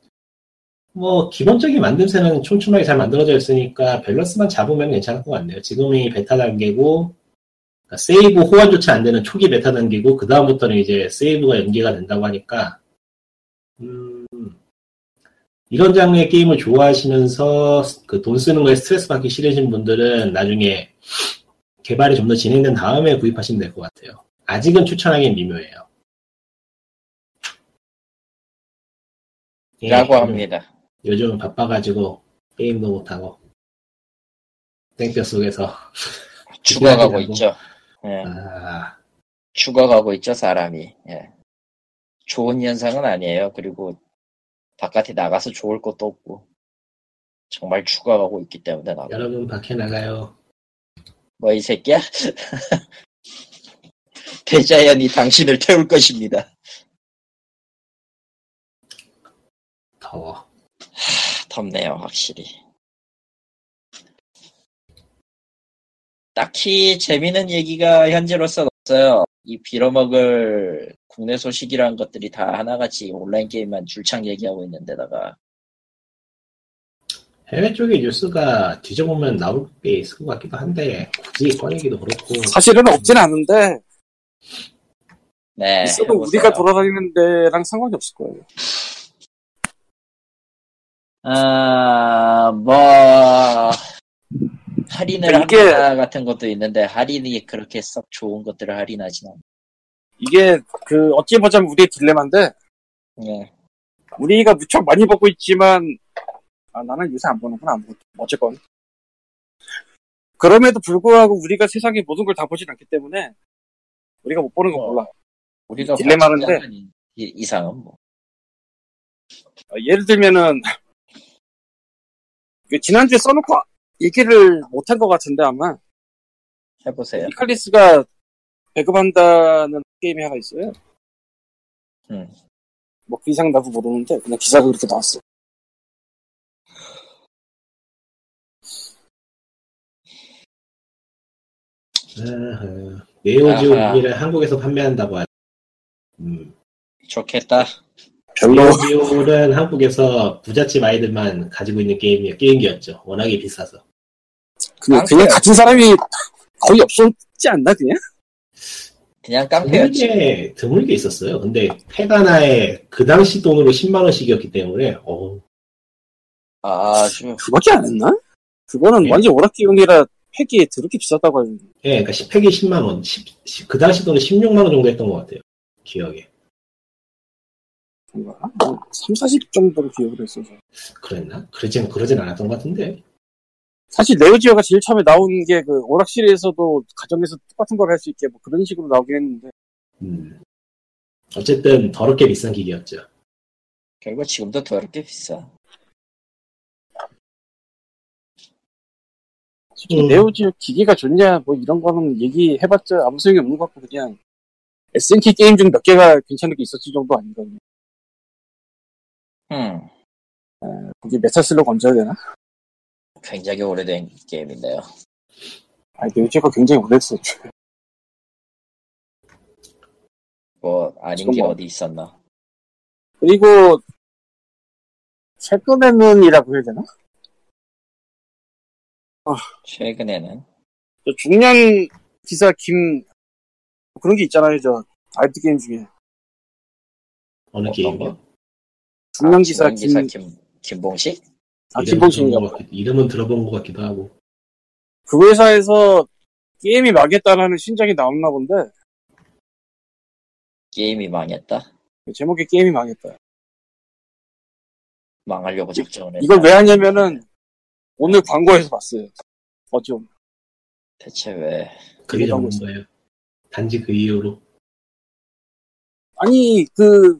뭐 기본적인 만듦새는 촘촘하게 잘 만들어져 있으니까 밸런스만 잡으면 괜찮을 것 같네요. 지금이 베타 단계고 그러니까 세이브 호환조차 안 되는 초기 베타 단계고 그 다음부터는 이제 세이브가 연계가 된다고 하니까 음, 이런 장르의 게임을 좋아하시면서 그 돈 쓰는 거에 스트레스 받기 싫으신 분들은 나중에 개발이 좀 더 진행된 다음에 구입하시면 될 것 같아요. 아직은 추천하기엔 미묘해요. 예, 라고 합니다 요즘은 바빠가지고 게임도 못하고 땡볕 속에서 죽어가고. 있죠 예, 아, 죽어가고 있죠 사람이 예. 좋은 현상은 아니에요 그리고 바깥에 나가서 좋을 것도 없고 정말 죽어가고 있기 때문에 나가 여러분 밖에 나가요. 뭐 이 새끼야 대자연이 당신을 태울 것입니다 더워. 덥네요, 확실히. 딱히 재미있는 얘기가 현재로서 없어요. 이 빌어먹을 국내 소식이란 것들이 다 하나같이 온라인 게임만 줄창 얘기하고 있는데다가 해외 쪽의 뉴스가 뒤져보면 나올 게 있을 것 같기도 한데 굳이 꺼내기도 그렇고 사실은 없진 않은데, 네 있어도 해보세요. 우리가 돌아다니는 데랑 상관이 없을 거예요. 아, 뭐 할인을 이게- 합니다 같은 것도 있는데 할인이 그렇게 썩 좋은 것들을 할인하진 않아. 이게 그 어찌 보자면 우리의 딜레마인데 예. 우리가 무척 많이 보고 있지만 아 나는 요새 안 보는구나 안 보고 어쨌건 그럼에도 불구하고 우리가 세상의 모든 걸 다 보진 않기 때문에 우리가 못 보는 거 어. 몰라 우리가 딜레마인데. 이- 이상은 뭐. 어, 예를 들면은 그 지난주에 써놓고 얘기를 못한 것 같은데 아마 해보세요. 이칼리스가 배급한다는 게임이 하나 있어요. 음. 뭐그 이상 나도 모르는데 그냥 기사가 그렇게 나왔어. 네오지오. 무기를 한국에서 판매한다고 하죠. 음. 좋겠다. 별로 네오지오는 한국에서 부잣집 아이들만 가지고 있는 게임이, 게임기였죠. 워낙에 비싸서. 그냥, 그냥 같은 사람이 거의 없었지 않나 그냥? 그냥 깡패였지. 드물게, 드물게 있었어요. 근데 팩 하나에 그 당시 돈으로 10만 원씩이었기 때문에, 어 아주 그거밖에 안 했나? 그거는 예. 완전 오락기용이라 팩이 더럽게 비쌌다고 하는데 예, 그러니까 10팩이 10만원, 10, 그 당시 돈은 16만 원 정도 했던 것 같아요. 기억에. 뭔가 한 3, 40 정도로 기억을 했어서 그랬나? 그러진, 그러진 않았던 것 같은데. 사실 네오지오가 제일 처음에 나온 게 그 오락실에서도 가정에서 똑같은 걸 할 수 있게 뭐 그런 식으로 나오긴 했는데 음. 어쨌든 더럽게 비싼 기기였죠. 결국 지금도 더럽게 비싸. 솔직히 음. 네오지오 기기가 좋냐 뭐 이런 거는 얘기해봤자 아무 소용이 없는 것 같고 그냥 SNK 게임 중 몇 개가 괜찮은 게 있었지 정도 아닌가요? 음. 그게 메타슬로 건져야 되나? 굉장히 오래된 게임인데요. 아 네오지오가 굉장히 오래됐어 뭐 아닌 게 뭐- 어디 있었나? 그리고 최근에는이라고 해야 되나? 최근에는 저 중년 기사 김 그런 게 있잖아요 저 아이드 게임 중에 어느 게임이요? 중년 아, 기사 중년 기사 김 김 김봉식? 아, 김봉식인가 봐. 이름은 들어본 것 같기도 하고. 그 회사에서 게임이 망했다라는 신작이 나왔나 본데 게임이 망했다. 제목이 게임이 망했다. 망하려고 작정을 했다. 이걸 왜 하냐면은 오늘 광고에서 봤어요. 어쩜 대체 왜? 그게. 거예요. 단지 그 이유로. 아니 그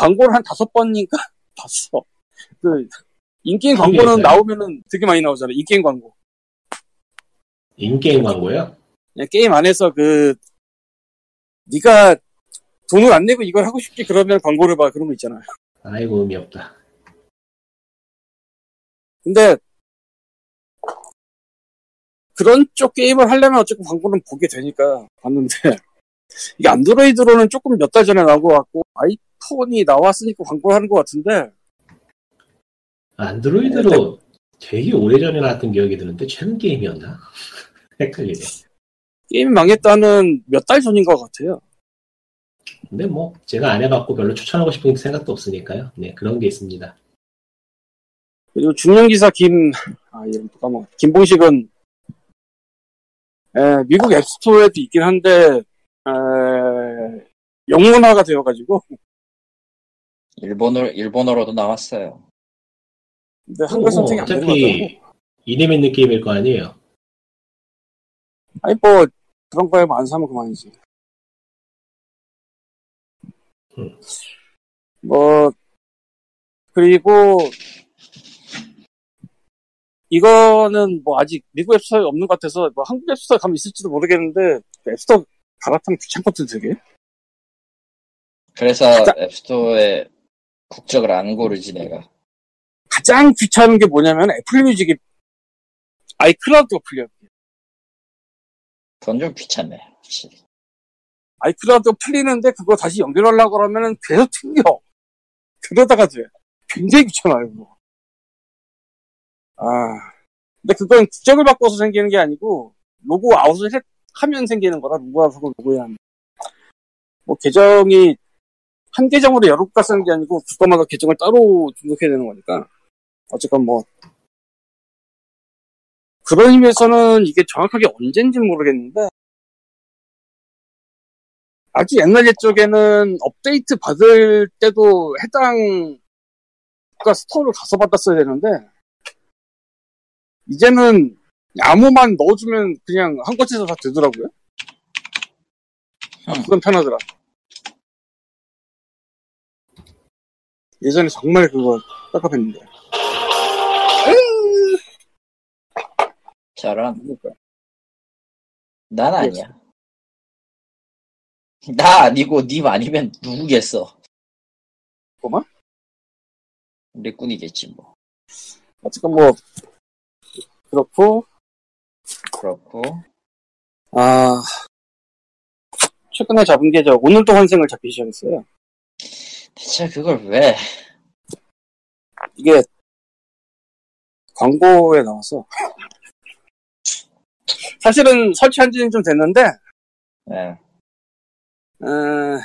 광고를 한 다섯 번인가 봤어. 그 in-game 광고는? 나오면은 되게 많이 나오잖아. in-game 광고. in-game 광고요? 그냥 게임 안에서 그 네가 돈을 안 내고 이걸 하고 싶지 그러면 광고를 봐 그런 거 있잖아요. 아이고, 의미 없다. 근데 그런 쪽 게임을 하려면 어쨌든 광고는 보게 되니까 봤는데 이게 안드로이드로는 조금 몇 달 전에 나온 것 같고 아이폰이 나왔으니까 광고를 하는 것 같은데 안드로이드로 되게 오래전에 나왔던 기억이 드는데, 최근 게임이었나? 헷갈리네. 게임이 망했다는 몇 달 전인 것 같아요. 근데 뭐, 제가 안 해봤고 별로 추천하고 싶은 생각도 없으니까요. 네, 그런 게 있습니다. 그리고 중년기사 김, 아, 이름 또 까먹어. 김봉식은, 에, 미국 앱스토어에도 있긴 한데, 에, 영문화가 되어가지고, 일본어 일본어로도 나왔어요. 근데 한글 선택이 안 되는 거죠. 어차피 이름 있는 게임일 거 아니에요. 아니, 뭐, 그런 거에 뭐안 사면 그만이지. 음. 뭐, 그리고, 이거는 뭐 아직 미국 앱스토어에 없는 것 같아서 뭐 한국 앱스토어에 가면 있을지도 모르겠는데 앱스토어 갈아타면 귀찮거든 되게 그래서 가장- 앱스토어에 국적을 안 고르지 내가. 가장 귀찮은 게 뭐냐면 애플 뮤직이 아이클라우드가 풀려 그건 좀 귀찮네. 확실히. 아이클라우드가 풀리는데 그거 다시 연결하려고 그러면은 계속 튕겨 그러다가 돼 굉장히 귀찮아요 그거 아 근데 그건 국적을 바꿔서 생기는 게 아니고 로그아웃을 해- 하면 생기는 거라 로그아웃하고 로그인 하면 뭐 계정이 한 계정으로 여러 국가 쓰는 게 아니고 국가마다 계정을 따로 등록해야 되는 거니까. 어쨌건 뭐 그런 의미에서는 이게 정확하게 언젠지는 모르겠는데 아주 옛날 옛적에는 업데이트 받을 때도 해당 국가 store를 가서 받았어야 되는데 이제는 아무만 넣어주면 그냥 한 곳에서 다 되더라고요. 아, 음. 그건 편하더라. 예전에 정말 그거 깝깝했는데. 저런. 그러니까. 난 아니야. 나 아니고 님 아니면 누구겠어. 뭐만? 우리 꾼이겠지 뭐. 어쨌건 뭐 그렇고 그렇고 아 최근에 잡은 게 저 오늘도 환생을 잡기 시작했어요. 대체 그걸 왜? 이게 광고에 나와서 사실은 설치한 지는 좀 됐는데 예. 어,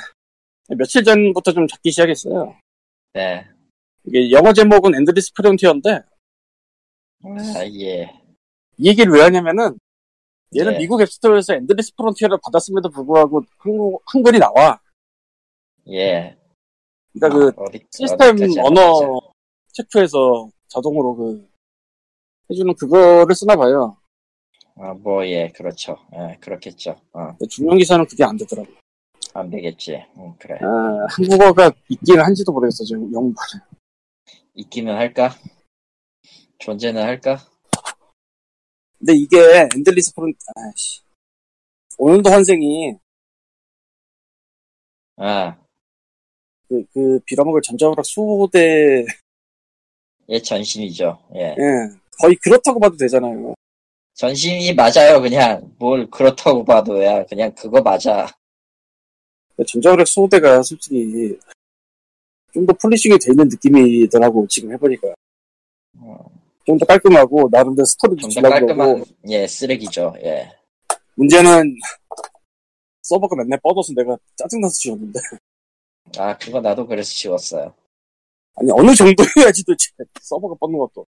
며칠 전부터 좀 잡기 시작했어요. 네. 이게 영어 제목은 Endless Frontier인데 아, 예. 이 얘기를 왜 하냐면은 얘는 네. 미국 App Store에서 Endless Frontier를 받았음에도 불구하고 한국, 한글이 나와. 예. 그러니까 그 어디, 시스템 언어. 체크해서 자동으로 그 해주는 그거를 쓰나 봐요. 아, 뭐, 예, 그렇죠. 예, 그렇겠죠. 어, 근데 중요한 기사는 그게 안 되더라고. 안 되겠지. 응, 그래. 아, 한국어가 있기는 한지도 모르겠어 지금 영문판에. 있기는 할까? 존재는 할까? 근데 이게 Endless Fron 아씨 오늘도 환생이 아, 그, 그 빌어먹을 전자오락 수호대 예, 전신이죠. 예. 예 거의 그렇다고 봐도 되잖아요. 전신이 맞아요, 그냥. 뭘 그렇다고 봐도야. 그냥 그거 맞아. 전자오락 수호대가 솔직히 좀 더 폴리싱이 돼 있는 느낌이더라고 지금 해보니까 어, 좀 더 깔끔하고 나름대로 스토리도 좀 더 깔끔한, 예, 쓰레기죠. 예. 문제는 서버가 맨날 뻗어서 내가 짜증나서 지웠는데 아, 그거 나도 그래서 지웠어요. 아니 어느 정도 해야지 도대체 서버가 뻗는 것도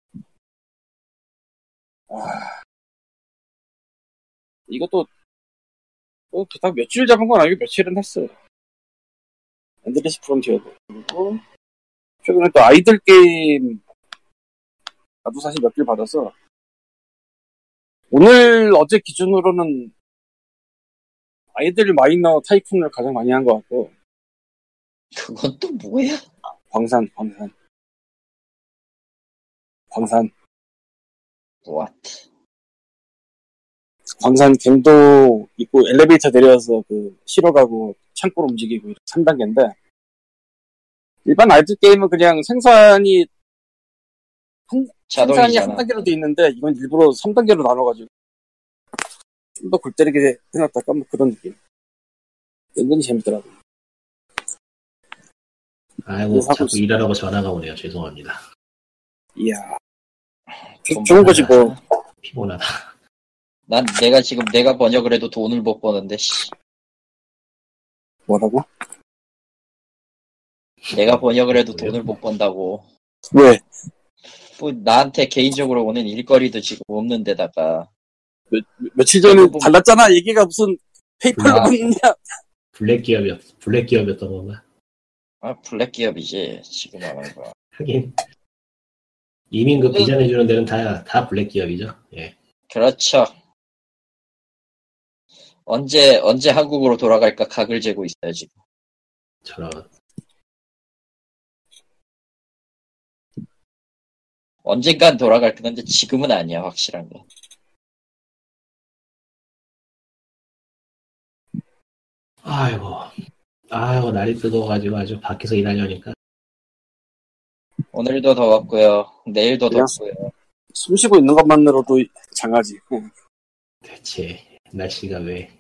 아 이것도 또 그닥 며칠 잡은 건 아니고 며칠은 했어요 Endless Frontier도 그리고 최근에 또 idle game 나도 사실 몇개 받아서 오늘 어제 기준으로는 Idle Miner Tycoon을 가장 많이 한 것 같고 그건 또 뭐야? 광산 광산 광산 What? 광산 갱도 있고 엘리베이터 내려서 그 실어 가고 창고로 움직이고 이렇게 3단계인데 일반 아이들 게임은 그냥 생산이 생산이. 한 단계로 돼 있는데 이건 일부러 3단계로 나눠가지고 좀 더 골 때리게 해놨달까 뭐 그런 느낌 은근히 재밌더라고 아이고 하고 자꾸 있어요. 일하라고 전화가 오네요. 죄송합니다. 이야 좀 좋은 거지 뭐 피곤하다. 난 내가 지금 내가 번역을 해도 돈을 못 버는데, 씨. 뭐라고? 내가 번역을 해도 돈을 못 번다고. 왜? 뭐, 나한테 개인적으로 오는 일거리도 지금 없는 데다가. 며칠 전에 달랐잖아 얘기가 무슨 PayPal로 아. 받느냐 블랙 기업이었, 블랙 기업이었던 건가? 아, 블랙 기업이지, 지금 하는 거. 하긴. 이민 그 비자 내주는 데는 다, 다 블랙 기업이죠. 예. 그렇죠. 언제, 언제 한국으로 돌아갈까 각을 재고 있어요, 지금. 저런. 언젠간 돌아갈 건데 지금은 아니야, 확실한 거. 아이고. 아이고, 날이 뜨거워가지고 아주 밖에서 일하려니까. 오늘도 더웠고요. 내일도 덥고요. 숨 쉬고 있는 것만으로도 장하지 응. 대체, 날씨가 왜.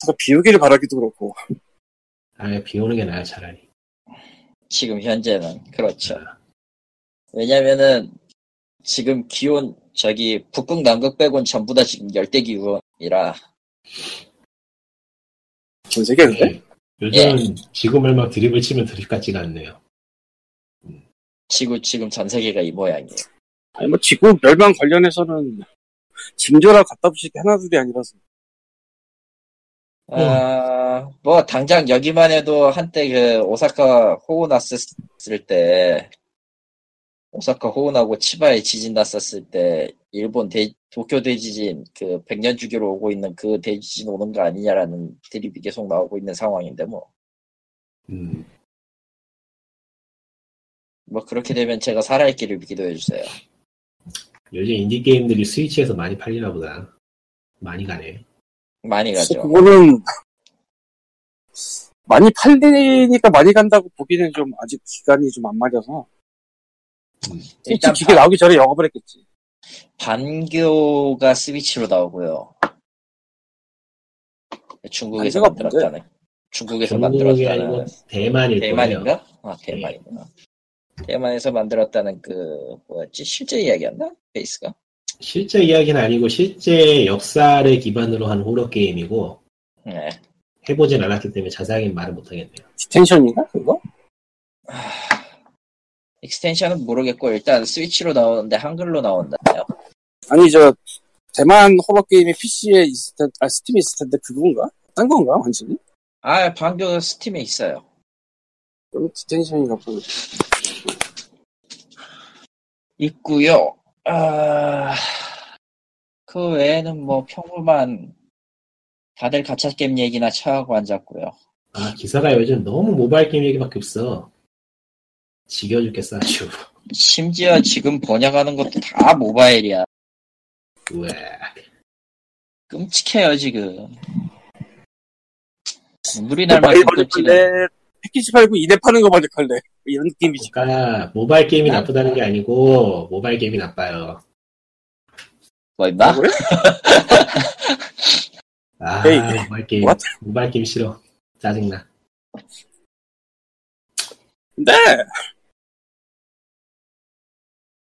그래서 비우기를 바라기도 그렇고 아예 비 오는 게 나아, 차라리. 지금 현재는. 그렇죠. 왜냐면은, 지금 기온, 저기, 북극, 남극 빼곤 전부 다 지금 열대 기온이라, 전 세계 그래? 요즘은 지구멸 막 드립을 치면 드립 같지가 않네요. 지구, 지금 전 세계가 이 모양이에요. 아니 뭐 지구 멸망 관련해서는 징조라 갖다 붙이기 하나둘이 아니라서 아, 아, 뭐, 당장 여기만 해도 한때 그, 오사카 호우 났었을 때, 오사카 호우나고 치바에 지진 났었을 때, 일본 대, 도쿄 대지진, 그, 백년 주기로 오고 있는 그 대지진 오는 거 아니냐라는 드립이 계속 나오고 있는 상황인데, 뭐. 음, 뭐, 그렇게 되면 제가 살아있기를 기도해 주세요. 요즘 인디 게임들이 스위치에서 많이 팔리나 보다. 많이 가네. 많이 가죠. 그거는 많이 팔리니까 많이 간다고 보기는 좀 아직 기간이 좀 안 맞아서 일단 기계 나오기 전에 영업을 했겠지. 반교가 스위치로 나오고요. 중국에서 만들었다는. 중국에서 만들었다는. 대만일 거예요. 대만인가? 아, 대만이구나. 대만에서 만들었다는 그, 뭐였지? 실제 이야기였나? 베이스가? 실제 이야기는 아니고 실제 역사를 기반으로 한 호러 게임이고 네. 해보진 않았기 때문에 자세하게 말을 못하겠네요. Detention인가 그거? Detention은 모르겠고, 일단 스위치로 나오는데 한글로 나온대요. 아니 저 대만 호러 게임이 PC에 있을 텐, 아 스팀에 있을 텐데 그건가? 딴 건가 완전히? 아, 반교 스팀에 있어요. 그럼 Detention인가 보네. 있고요. 아, 그 외에는 뭐 평범한 다들 가챠 게임 얘기나 차하고 앉았고요. 아 기사가 요즘 너무 모바일 게임 얘기밖에 없어. 지겨 죽겠어 아주. 심지어 지금 번역하는 것도 다 모바일이야. 우와. 끔찍해요 지금. 눈물이 날 만큼 끔찍해. 패키지 팔고 이대 파는 거 번역할래? 이런 느낌이지. 그러니까 모바일 게임이 나쁘다는 게 아니고 모바일 게임이 나빠요. 뭐 아, 임마? 그래? 아 에이, 모바일 게임 what? 모바일 게임 싫어. 짜증나. 근데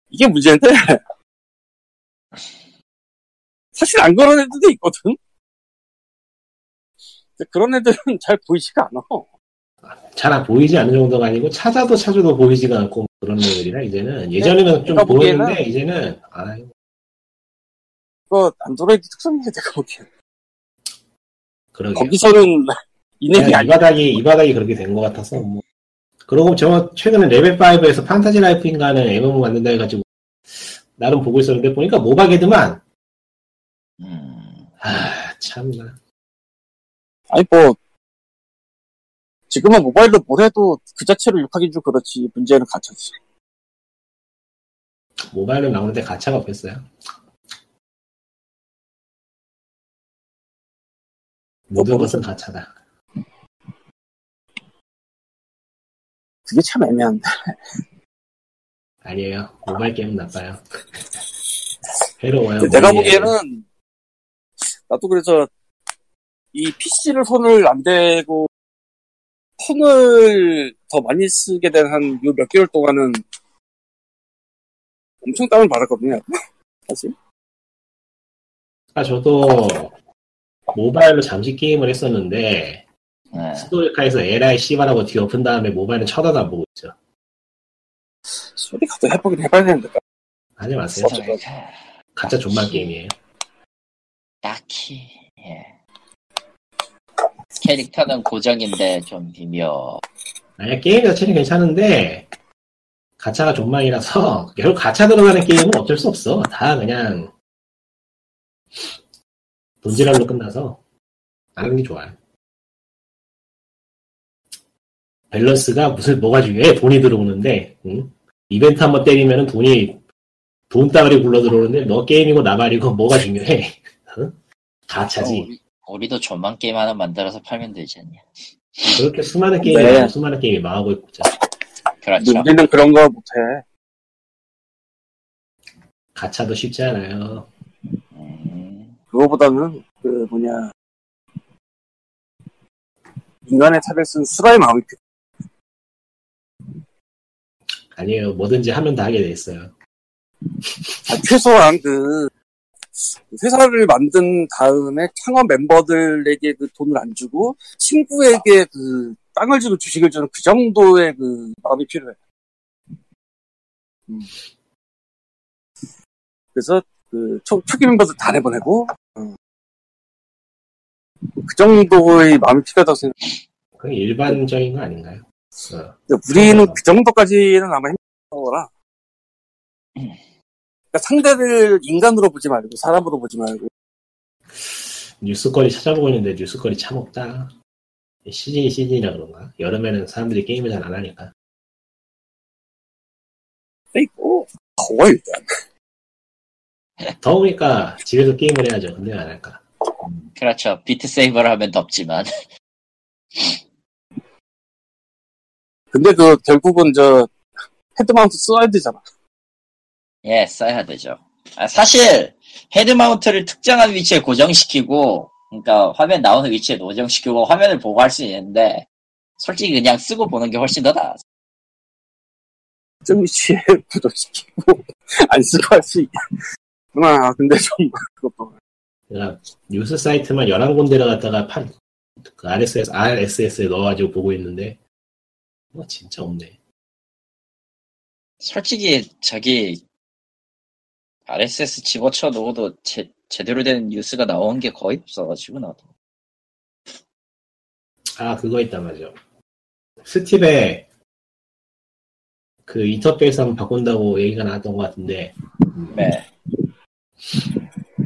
이게 문제인데 사실 안 그런 애들도 있거든. 그런 애들은 잘 보이지가 않아. 잘 안 보이지 않는 정도가 아니고 찾아도 찾아도 보이지가 않고 그런 애들이라 이제는 예전에는 좀 보였는데 이제는 아 그거 안드로이드 특성인데 내가 보기엔 그러게. 거기서는 이내이. 바닥이 이 바닥이 그렇게 된 것 같아서 뭐. 그러고 저 최근에 레벨 5에서 판타지 라이프인가는 MMO 만든다 해가지고 나름 보고 있었는데 보니까 모바게드만 음, 아 참나 아니 뭐 지금은 모바일로 뭘 해도 그 자체로 욕하긴 좀 그렇지 문제는 갇혔지. 모바일로 나오는데 가차가 없겠어요. 모든 뭐, 것은 가차다. 그게 참 애매한데. 아니에요. 모바일 게임은 나빠요. 괴로워요. 내가. 보기에는 나도 그래서 이 PC를 손을 안 대고 폰을 더 많이 쓰게 된 한 요 몇 개월 동안은 엄청 다운을 받았거든요. 사실. 아 저도 모바일로 잠시 게임을 했었는데 네. 스토리카에서 에라이 씨발하고 뒤 엎은 다음에 모바일은 쳐다도 안 보고 있죠. 소리카도 해보긴 해봐야 되는데. 하지 마세요. 가짜 존만 게임이에요. 딱히 예. 캐릭터는 고정인데 좀 비묘. 아니 게임 자체는 괜찮은데 가차가 존망이라서 결국 가차 들어가는 게임은 어쩔 수 없어. 다 그냥 돈지랄로 끝나서 안 하는 게 좋아요. 밸런스가 무슨 뭐가 중요해? 돈이 들어오는데 응? 이벤트 한번 때리면 돈이 돈 따가리 굴러 들어오는데 너 게임이고 나발이고 뭐가 중요해? 응? 가차지. 우리, 우리도 존만 게임 하나 만들어서 팔면 되지 않냐. 그렇게 수많은 게임이 네. 수많은 게임이 망하고 있고 있죠. 그렇죠. 우리는 그런 거 못해. 가차도 쉽지 않아요. 음, 그거보다는 그 뭐냐 인간의 탈을 쓴 수라의 마음이 필요. 아니에요. 뭐든지 하면 다 하게 돼 있어요. 아, 최소한 그 회사를 만든 다음에 창업 멤버들에게 그 돈을 안 주고 친구에게 그 땅을 주고 주식을 주는 그 정도의 그 마음이 필요해. 음. 그래서 그 초, 초기 멤버들 다 내보내고 어. 그 정도의 마음이 필요하다고 생각. 그게 일반적인 거 아닌가요? 어. 근데 우리는 그 정도까지는 아마 힘든 거라. 그러니까 상대를 인간으로 보지 말고 사람으로 보지 말고 뉴스거리 찾아보고 있는데 뉴스거리 참 없다. 시즌이 시즌이라 그런가? 여름에는 사람들이 게임을 잘 안 하니까. 있고 더워 일단. 더우니까 집에서 게임을 해야죠. 근데 왜안 할까? 그렇죠. Beat Saber를 하면 덥지만. 근데 그 결국은 저 head mount 써야 되잖아. 예, 써야 되죠. 아, 사실 head mount를 특정한 위치에 고정시키고, 그러니까 화면 나오는 위치에 고정시키고 화면을 보고 할 수 있는데, 솔직히 그냥 쓰고 보는 게 훨씬 더 나아. 좀 위치에 부족시키고 안 쓰고 할 수 있구나. 근데 좀 그것도 내가 뉴스 사이트만 11군데를 갖다가 판, 그 RSS, RSS에 넣어가지고 보고 있는데, 뭐 진짜 없네. 솔직히 저기 RSS 집어쳐 놓어도 제, 제대로 된 뉴스가 나온 게 거의 없어가지고 나도. 아, 그거 있단 말이죠. 스팁에 그 인터페이스 한번 바꾼다고 얘기가 나왔던 것 같은데, 네.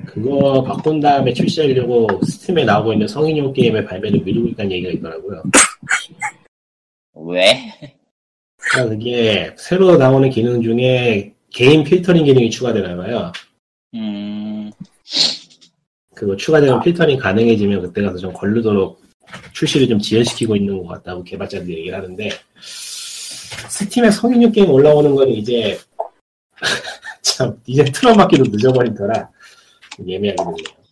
그거 바꾼 다음에 출시하려고 스팀에 나오고 있는 성인용 게임의 발매를 미루고 있다는 얘기가 있더라고요. 왜? 그러니까 그게 새로 나오는 기능 중에 개인 필터링 기능이 추가되나 봐요. 음, 그거 추가되면 필터링 가능해지면 그때 가서 좀 걸르도록 출시를 좀 지연시키고 있는 것 같다고 개발자들이 얘기를 하는데 스팀에 성인용 게임 올라오는 거는 이제 참 이제 틀어막기도 늦어버린 터라 애매하게 되네요.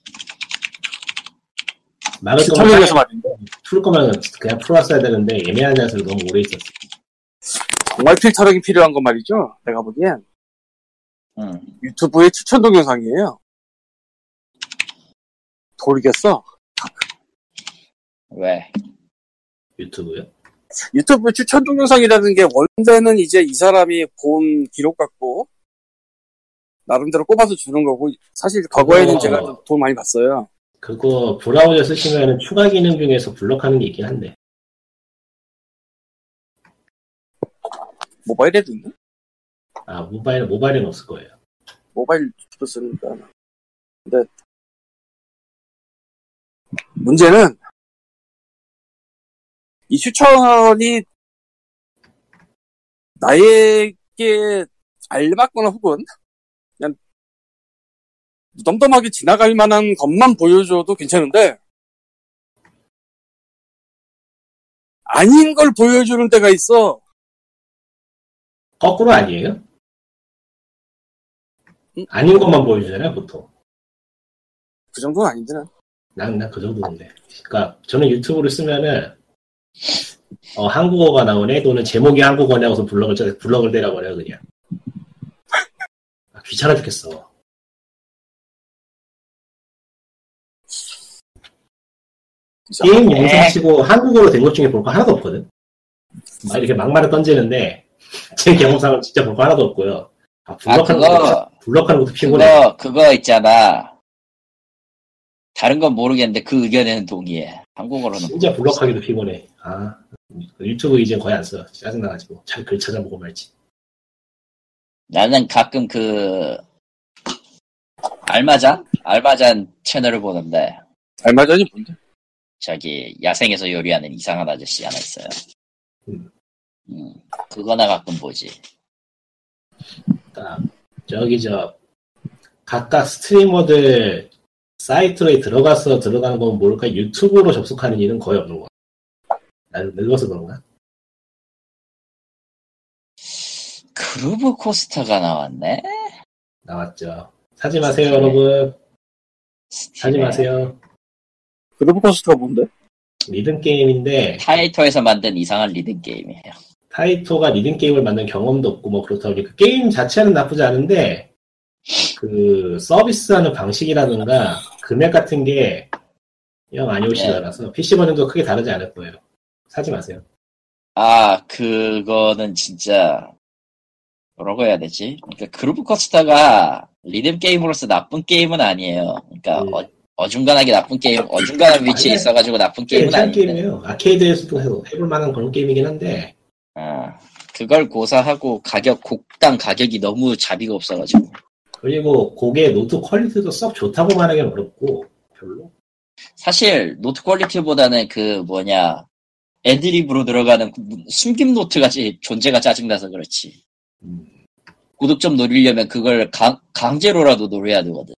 막을 거면 시청역에서 말인데 풀 거면 그냥 풀었어야 되는데 애매하는 자세로 너무 오래 있었어. 정말 필터링이 필요한 건 말이죠. 내가 보기엔 음. 유튜브의 추천 동영상이에요. 돌겠어. 왜? 유튜브요? 유튜브 추천 동영상이라는 게 원래는 이제 이 사람이 본 기록 갖고 나름대로 꼽아서 주는 거고 사실 과거에는 어. 제가 좀돈 많이 봤어요. 그거 브라우저 쓰시면 추가 기능 중에서 블럭하는 게 있긴 한데 모바일에도 있나? 아 모바일 모바일은 없을 거예요. 모바일 유튜브 쓰니까. 근데 문제는 이 추천이 나에게 알맞거나 혹은 그냥 무 덤덤하게 지나갈 만한 것만 보여줘도 괜찮은데 아닌 걸 보여주는 때가 있어. 거꾸로 아니에요? 음? 아닌 것만 보여주잖아요 보통. 그 정도는 아닌데 난. 난 난 그 정도인데. 그러니까 저는 유튜브를 쓰면은 어, 한국어가 나오네 또는 제목이 한국어냐고서 블럭을 짜- 블럭을 때려버려 그냥. 아, 귀찮아 죽겠어. 게임 영상 치고 한국어로 된 것 중에 볼 거 하나도 없거든. 막 이렇게 막말을 던지는데 제 경험상은 진짜 볼 거 하나도 없고요. 아, 아, 블럭하는 것도 그거, 블럭하는 것도 피곤해. 그거, 그거 있잖아. 다른 건 모르겠는데 그 의견에는 동의해. 한국어로는. 진짜 블럭하기도 피곤해. 아 유튜브 이제 거의 안 써. 짜증나가지고 잘 글 찾아보고 말지. 나는 가끔 그, 알마잔? 알마잔 채널을 보는데, 알마전이 뭔데? 저기, 야생에서 요리하는 이상한 아저씨 하나 있어요. 음. 음, 그거나 가끔 보지. 그러니까 저기 저 각각 스트리머들 사이트에 들어가서 들어가는 건 모를까 유튜브로 접속하는 일은 거의 없는 거야. 나는 늙어서 그런가? Groove Coaster가 나왔네? 나왔죠. 사지 마세요, 여러분. 사지 스팀에. 마세요. Groove Coaster가 뭔데? 리듬 게임인데 타이토에서 만든 이상한 리듬 게임이에요. 타이토가 리듬 게임을 만든 경험도 없고 뭐 그렇다 보니 그 게임 자체는 나쁘지 않은데 그 서비스하는 방식이라든가 금액 같은 게 영 아니올시다라서 PC 버전도 크게 다르지 않을 거예요. 사지 마세요. 아, 그거는 진짜, 뭐라고 해야 되지? 그러니까 Groove Coaster가 리듬 게임으로서 나쁜 게임은 아니에요. 그러니까 음. 어, 어중간하게 나쁜 게임, 어중간한 위치에. 있어가지고 나쁜 게임은 아닌데. 게임이에요. 아케이드에서도 해도 해볼 만한 그런 게임이긴 한데 어, 그걸 고사하고 가격, 곡당 가격이 너무 자비가 없어가지고. 그리고 곡의 노트 quality도 썩 좋다고 말하기는 어렵고 별로. 사실, 노트 quality보다는 그 뭐냐, 애드립으로 들어가는 그 숨김 노트가 지- 존재가 짜증나서 그렇지. 음. 고득점 노리려면 그걸 강, 강제로라도 노려야 되거든.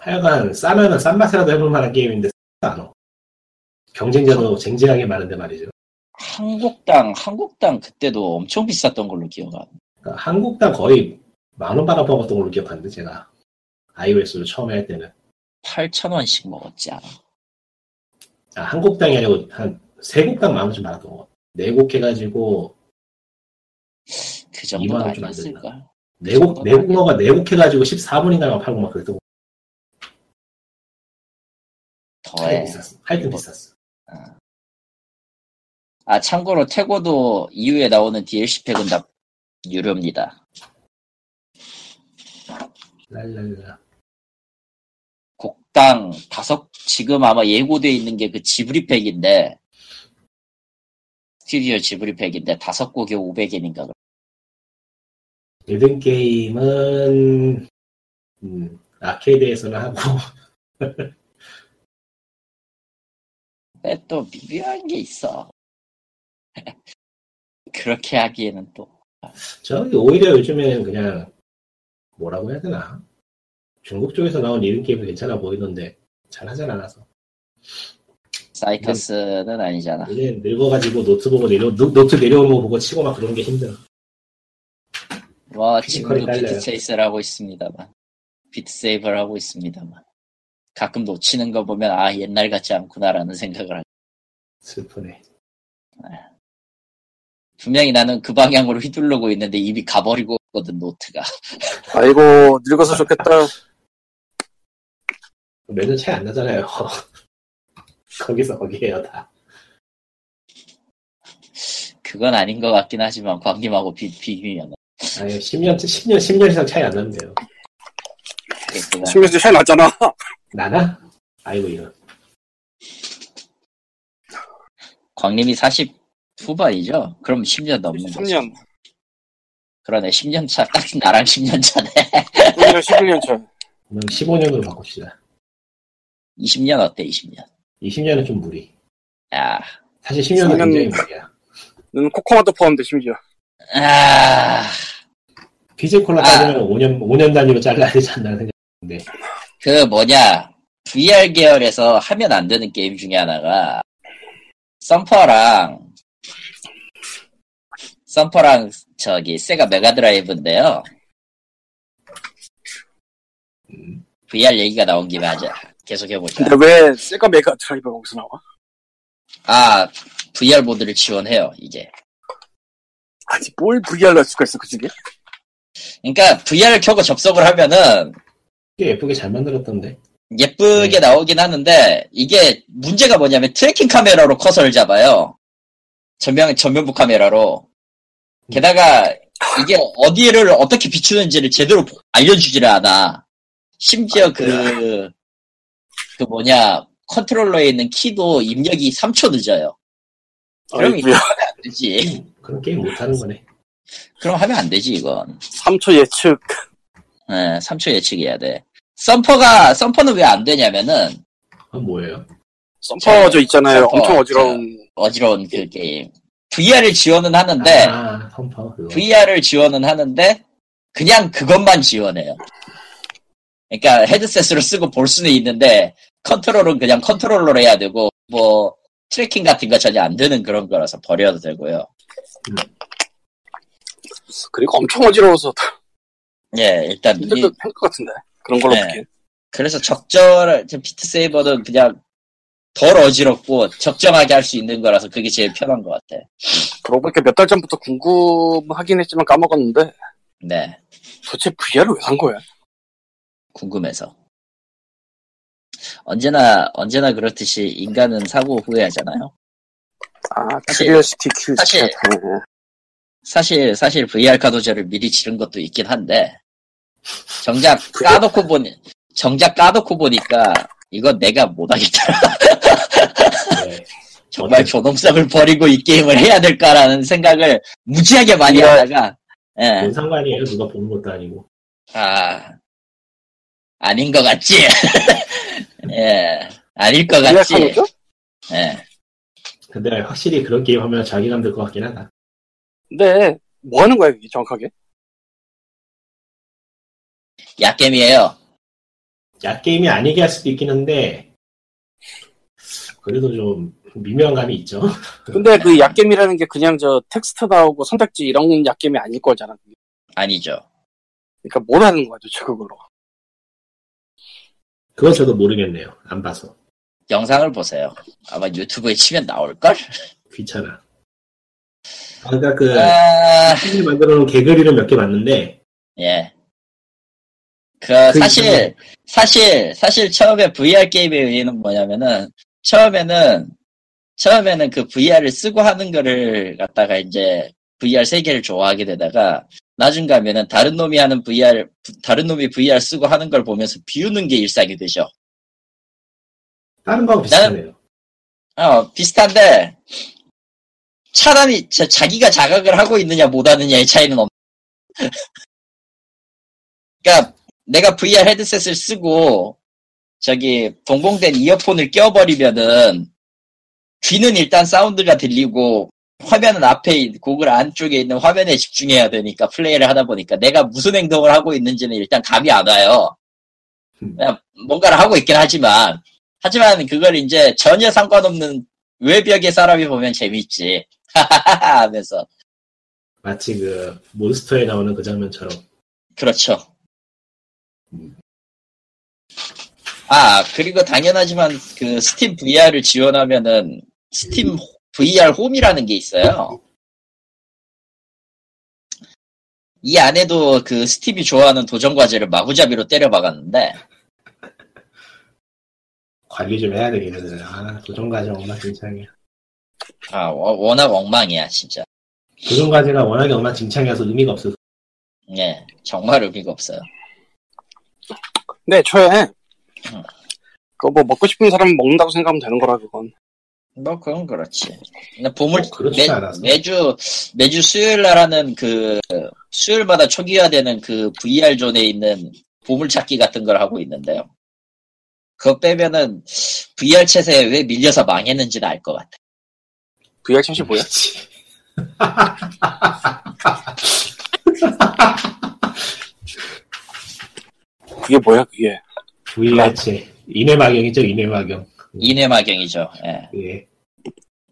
하여간 싸면은 싼 맛이라도 해볼 만한 게임인데 싸지 않아. 경쟁자도 쟁쟁하게 많은데 말이죠. 한 곡당, 한 곡당 그때도 엄청 비쌌던 걸로 기억하. 그러니까 한 곡당 거의 만원 받아먹었던 걸로 기억하는데 제가 iOS로 처음에 할 때는 8,000원씩 먹었지 않아. 아, 한국당이 아니고 한세 곡당 만 원쯤 받았던 것 같아. 네곡 해가지고 그 정도는 2만 원쯤 안 아니었을까? 네곡 네곡어가 네곡 해가지고 14분인가만 팔고 막 그랬던 더해. 비쌌어. 하여튼 비쌌어. 아, 참고로 태고도 이후에 나오는 DLC 팩은 다 유료입니다. 랄랄라. 곡당 다섯, 지금 아마 예고돼 있는 게 그 지브리 팩인데, 스튜디오 지브리 팩인데, 다섯 곡에 500엔인가. 1등 게임은 음, 아케이드에서는 하고 근데 또 미묘한 게 있어. 그렇게 하기에는 또, 저기 오히려 요즘에는 그냥 뭐라고 해야 되나 중국 쪽에서 나온 1등 게임은 괜찮아 보이던데 잘 하진 않아서 Cytus는 아니잖아. 이제 늙어가지고 노트 보고 내려 노, 노트 내려오는 거 보고 치고 막 그런 게 힘들어 뭐, physical이 지금도 딸려요. Beat Saber를 하고 있습니다만. Beat Saber를 하고 있습니다만. 가끔 놓치는 거 보면, 아, 옛날 같지 않구나라는 생각을 하죠. 슬프네 분명히 나는 그 방향으로 휘두르고 있는데 이미 가버리고 있거든, 노트가. 아이고 늙어서 좋겠다. 몇년 차이 안 나잖아요 거기서 거기에요 다 그건 아닌 것 같긴 하지만, 광님하고 비, 비교면. 아니 10년 10년 10년 이상 차이 안 나는데요 그렇구나. 10년 차이 났잖아. 나나? 아이고 이런 광님이 40 후반이죠? 그럼 10년 넘는 거죠. 3년. 그러네, 10년 차. 딱 나랑 10년 차네. 9년 11년 차. 그럼 15년으로 바꿉시다 20년 어때, 20년? 20년은 좀 무리 야, 사실 10년은 10년 굉장히 무리야 너는 코코마도 포함돼 심지어. 아, physical 아. 따지면 5년 5년 단위로 잘라야 되지 않나 생각하는데 그 뭐냐 VR 계열에서 하면 안 되는 게임 중에 하나가 Thumper랑 Thumper랑 저기 세가 메가드라이브인데요. 음, VR 얘기가 나온 김에 하자. 계속 해보자. 근데 왜 세가 메가드라이브가 거기서 나와? 아 VR 모드를 지원해요 이제. 아니 뭘 VR로 할 수가 있어 그 중에? 그러니까 VR을 켜고 접속을 하면은 꽤 예쁘게 잘 만들었던데 예쁘게 네. 나오긴 하는데 이게 문제가 뭐냐면 tracking 카메라로 커서를 잡아요. 전면 전면부 카메라로. 게다가 이게 어디를 어떻게 비추는지를 제대로 보- 알려주지를 않아. 심지어 그, 그 뭐냐, 컨트롤러에 있는 키도 입력이 3초 늦어요. 그럼 이거. 하면 안 되지. 그런 게임 못하는 거네 그럼 하면 안 되지, 이건. 3초 예측. 예, 3초 예측해야 돼. Thumper가, Thumper는 왜 안 되냐면은, 그건 뭐예요? Thumper 저 있잖아요. Thumper, 엄청 어지러운. 어지러운 그 게임. VR을 지원은 하는데, 아 그거 VR을 지원은 하는데 그냥 그것만 지원해요. 그러니까 헤드셋으로 쓰고 볼 수는 있는데 컨트롤은 그냥 컨트롤러로 해야 되고 뭐 tracking 같은 거 전혀 안 되는 그런 거라서 버려도 되고요. 그리고 엄청 어지러워서 예, 일단 이- 힘들 것 같은데. 그런 걸로 네. 보기엔. 그래서 적절한 저 Beat Saber는 그냥 덜 어지럽고 적정하게 할 수 있는 거라서 그게 제일 편한 것 같아. 그러고 보니까 몇 달 전부터 궁금하긴 했지만 까먹었는데 네, 도대체 VR을 왜 산 거야? 궁금해서. 언제나 언제나 그렇듯이 인간은 사고 후회하잖아요. 아, curiosity kill. 사실- 네. 사실 사실 VR 카노조를 미리 지른 것도 있긴 한데 정작 까놓고 보니 정작 까놓고 보니까 이건 내가 못하겠더라. 네. 정말? 존엄성을 버리고 이 게임을 해야 될까라는 생각을 무지하게 많이 이거- 하다가 예. 뭔 상관이에요? 누가 보는 것도 아니고. 아 아닌 것 같지? 예 아닐 것 같지? 예. 근데 확실히 그런 게임 하면 자기감 들 것 같긴 하다. 근데 뭐 하는 거야 이게 정확하게? 약겜이에요. 야 게임이 아니게 할 수도 있긴 한데 그래도 좀 미묘한 감이 있죠. 근데 그 약겜이라는 게 그냥 저 텍스트 나오고 선택지 이런 약겜이 아닐 거잖아. 아니죠. 그러니까 뭘 하는 도대체 그걸로. 그건 저도 모르겠네요. 안 봐서 영상을 보세요. 아마 유튜브에 치면 나올 걸? 귀찮아. 아, 그러니까 그 아, 만들어 놓은 개그리를 몇 개 봤는데 예. 그, 그 사실, 사실, 사실 처음에 VR 게임의 의의는 뭐냐면은, 처음에는, 처음에는 그 VR을 쓰고 하는 거를 갖다가 이제 VR 세계를 좋아하게 되다가, 나중 가면은 다른 놈이 하는 VR, 다른 놈이 VR 쓰고 하는 걸 보면서 비우는 게 일상이 되죠. 다른 거하고 비슷하네요. 어, 비슷한데, 차단이, 자, 자기가 자각을 하고 있느냐 못하느냐의 차이는 없, 그니까, 내가 VR 헤드셋을 쓰고, 저기, 동봉된 이어폰을 껴버리면은, 귀는 일단 사운드가 들리고, 화면은 앞에, 있- 고글 안쪽에 있는 화면에 집중해야 되니까, 플레이를 하다 보니까, 내가 무슨 행동을 하고 있는지는 일단 감이 안 와요. 음. 그냥 뭔가를 하고 있긴 하지만, 하지만 그걸 이제 전혀 상관없는 외벽의 사람이 보면 재밌지. 하하하 하면서. 마치 그 몬스터에 나오는 그 장면처럼 그렇죠. 아, 그리고 당연하지만 그 Steam VR을 지원하면은 스팀 VR 홈이라는 게 있어요. 이 안에도 그 Steam이 좋아하는 도전 과제를 마구잡이로 때려박았는데, 관리 좀 해야 되겠네. 아 도전 과제 엉망진창이야. 아, 워- 워낙 엉망이야, 진짜. 도전 과제가 워낙에 엉망진창이어서 의미가 없어서 예, 정말 의미가 없어요. 근데 애초에 응. 그거 뭐 먹고 싶은 사람 먹는다고 생각하면 되는 거라 그건. 뭐 그건 그렇지. 근데 보물 뭐 그렇지 매, 않아서. 매주 매주 수요일 날 하는 그 수요일마다 초기화되는 그 VR 존에 있는 보물 찾기 같은 걸 하고 있는데요. 그거 빼면은 VR 채세에 왜 밀려서 망했는지는 알 것 같아. VR 챗이 뭐야? 그렇지. 그게 뭐야? VR Chat 인해마경이죠 인해마경. 인해마경이죠. 예. 예.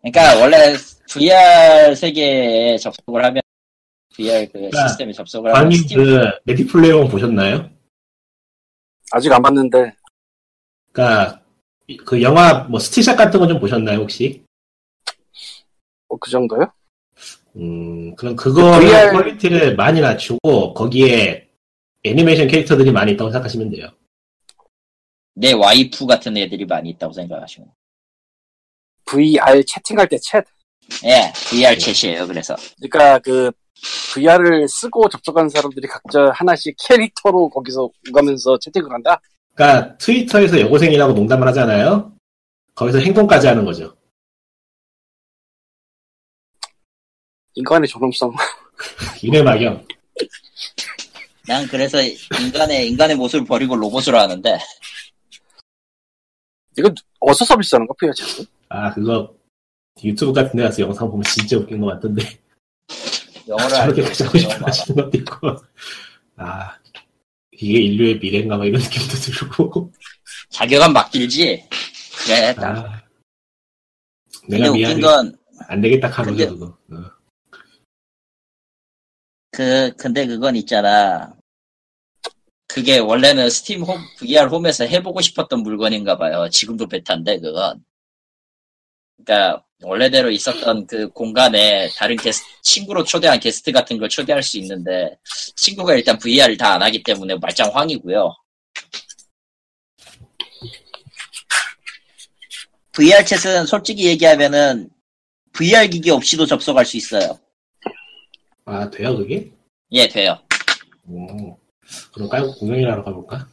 그러니까 원래 VR 세계에 접속을 하면 VR 그 그러니까 시스템에 접속을 하면 스팀 그 Ready Player 보셨나요? 아직 안 봤는데 그러니까 그 영화 뭐 still shot 같은 거 좀 보셨나요 혹시? 뭐 그 정도요? 음 그럼 그거 VR 퀄리티를 많이 낮추고 거기에 애니메이션 캐릭터들이 많이 있다고 생각하시면 돼요. 내 와이프 같은 애들이 많이 있다고 생각하시면. VR 채팅할 때 챗. 예, VR 챗이에요. 그래서 그러니까 그 VR을 쓰고 접속하는 사람들이 각자 하나씩 캐릭터로 거기서 오가면서 채팅을 한다. 그러니까 트위터에서 여고생이라고 농담을 하잖아요. 거기서 행동까지 하는 거죠. 인간의 존엄성. 인해마경. 난 그래서 인간의 인간의 모습을 버리고 로봇으로 하는데 이거 어디서 서비스하는 거 챗? 아 그거 유튜브 같은 데 가서 영상 보면 진짜 웃긴 것 같던데 영어를 저렇게 알고 하고 싶어. 하시는 것도 있고 아 이게 인류의 미래인가 막 이런 느낌도 들고 자격은 맡길지. 그래, 딱. 아 내가 웃긴 미안해 건, 안 되겠다 하는 근데- 거 그거 어. 그, 근데 그건 있잖아. 그게 원래는 스팀 홈, VR 홈에서 해보고 싶었던 물건인가 봐요. 지금도 베타인데, 그건. 그니까, 원래대로 있었던 그 공간에 다른 게스트, 친구로 초대한 게스트 같은 걸 초대할 수 있는데, 친구가 일단 VR을 다 안 하기 때문에 말짱 황이고요. VR 챗은 솔직히 얘기하면은, VR 기기 없이도 접속할 수 있어요. 아 돼요 그게? 예, 돼요. 오 그럼 깔고 하러 가볼까?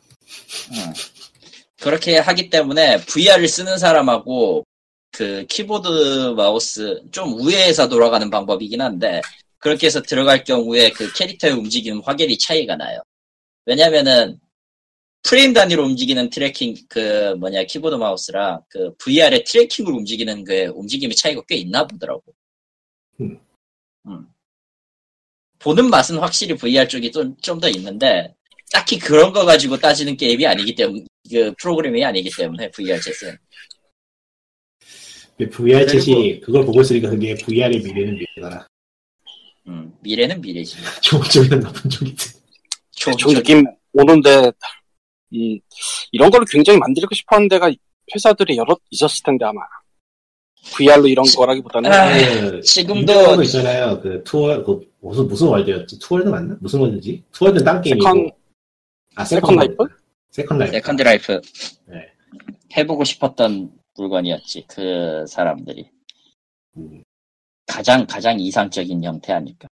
음. 그렇게 하기 때문에 VR을 쓰는 사람하고 그 키보드 마우스 좀 우회해서 돌아가는 방법이긴 한데 그렇게 해서 들어갈 경우에 그 캐릭터의 움직임은 확연히 차이가 나요. 왜냐면은 프레임 단위로 움직이는 tracking 그 뭐냐 키보드 마우스랑 그 VR의 트래킹으로 움직이는 그 움직임의 차이가 꽤 있나 보더라고. 음. 음. 보는 맛은 확실히 VR 쪽이 좀 좀 더 있는데 딱히 그런 거 가지고 따지는 게임이 아니기 때문에 그 프로그램이 아니기 때문에 VR 챗은 VR 챗이 그걸 보고 있으니까 그게 VR의 미래는 미래더라. 음, 미래는 미래지. 좋은 쪽이든 나쁜 쪽이든. 좋은 좋은 쪽- 느낌 오는데 이 이런 걸 굉장히 만들고 싶어하는 데가 회사들이 여러 있었을 텐데 아마 VR로 이런 거라기보다는 아, 그 지금도 있잖아요. 그 투어 그 무슨 무슨 World였지? Two World 맞나? 무슨 World지? Two World 딴 게임이고. Second- 아 Second Life? Second Life. Second Life 네. 해보고 싶었던 물건이었지 그 사람들이 음. 가장 가장 이상적인 형태 아닐까.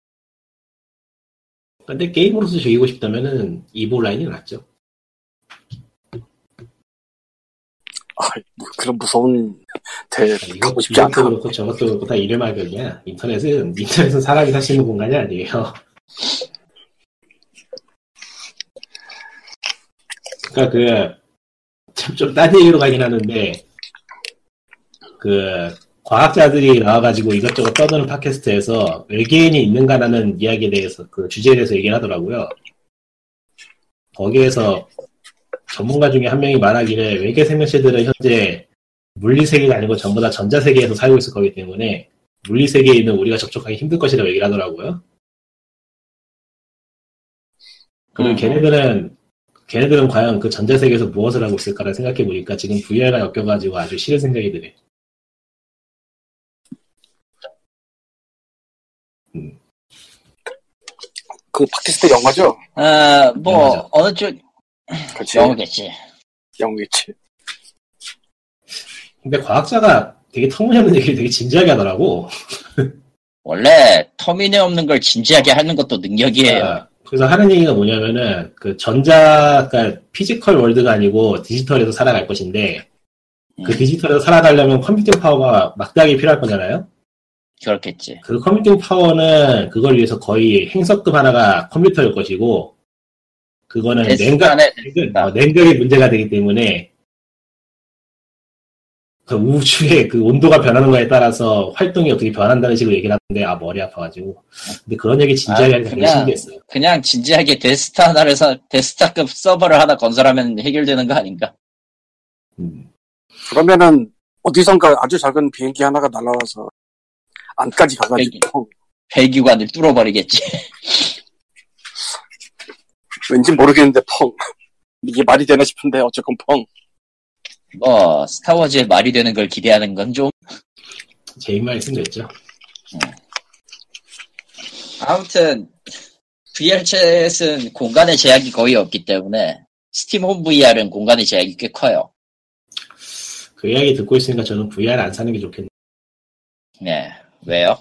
근데 게임으로서 즐기고 싶다면은 이보 라인이 낫죠. 아, 뭐 그런 무서운 데 이거 가고 싶지 않다. 그렇고 저것도 그렇고 다 이름 알격이야. 인터넷은 인터넷은 사람이 있는 공간이 아니에요. 그러니까 그 참 좀 딴 얘기로 가긴 하는데 그 과학자들이 나와가지고 이것저것 떠드는 팟캐스트에서 외계인이 있는가라는 이야기에 대해서 그 주제에 대해서 얘기를 하더라고요. 거기에서 전문가 중에 한 명이 말하기를 외계 생명체들은 현재 물리 세계가 아니고 전부 다 전자 세계에서 살고 있을 거기 때문에 물리 세계에 있는 우리가 접촉하기 힘들 것이라고 얘기를 하더라고요. 그리고 음. 걔네들은 걔네들은 과연 그 전자 세계에서 무엇을 하고 있을까를 생각해 보니까 지금 VR과 엮여가지고 아주 싫은 생각이 드네. 그 팟캐스트 영어죠? 아 뭐 영어죠. 어느 쪽 그렇지. 영어겠지. 영어겠지. 근데 과학자가 되게 터무니없는 얘기를 되게 진지하게 하더라고. 원래 터무니 없는 걸 진지하게 하는 것도 능력이에요. 아, 그래서 하는 얘기가 뭐냐면은 그 전자, 그러니까 physical world가 아니고 디지털에서 살아갈 것인데 그 음, 디지털에서 살아가려면 computing power가 막대하게 필요할 거잖아요. 그렇겠지. 그 computing power는 그걸 위해서 거의 행성급 하나가 컴퓨터일 것이고 그거는 냉각, 냉각, 어, 냉각이 문제가 되기 때문에 그 우주의 그 온도가 변하는 거에 따라서 활동이 어떻게 변한다는 식으로 얘기를 하는데 아 머리 아파가지고 근데 그런 얘기 진지하게 아, 하니까 되게 그냥- 신기했어요. 그냥 진지하게 Death Star 하나를 사 Death Star급 서버를 하나 건설하면 해결되는 거 아닌가? 음. 그러면은 어디선가 아주 작은 비행기 하나가 날아와서 안까지. 가가지고 배기관을 뚫어버리겠지. 왠지 모르겠는데 펑 이게 말이 되나 싶은데 어쨌건 펑 뭐 스타워즈에 말이 되는 걸 기대하는 건 좀제 있으면 됐죠. 아무튼 VR챗은 공간의 제약이 거의 없기 때문에 스팀 홈 VR은 공간의 제약이 꽤 커요. 그 이야기 듣고 있으니까 저는 VR 안 사는 게 좋겠네. 네. 왜요?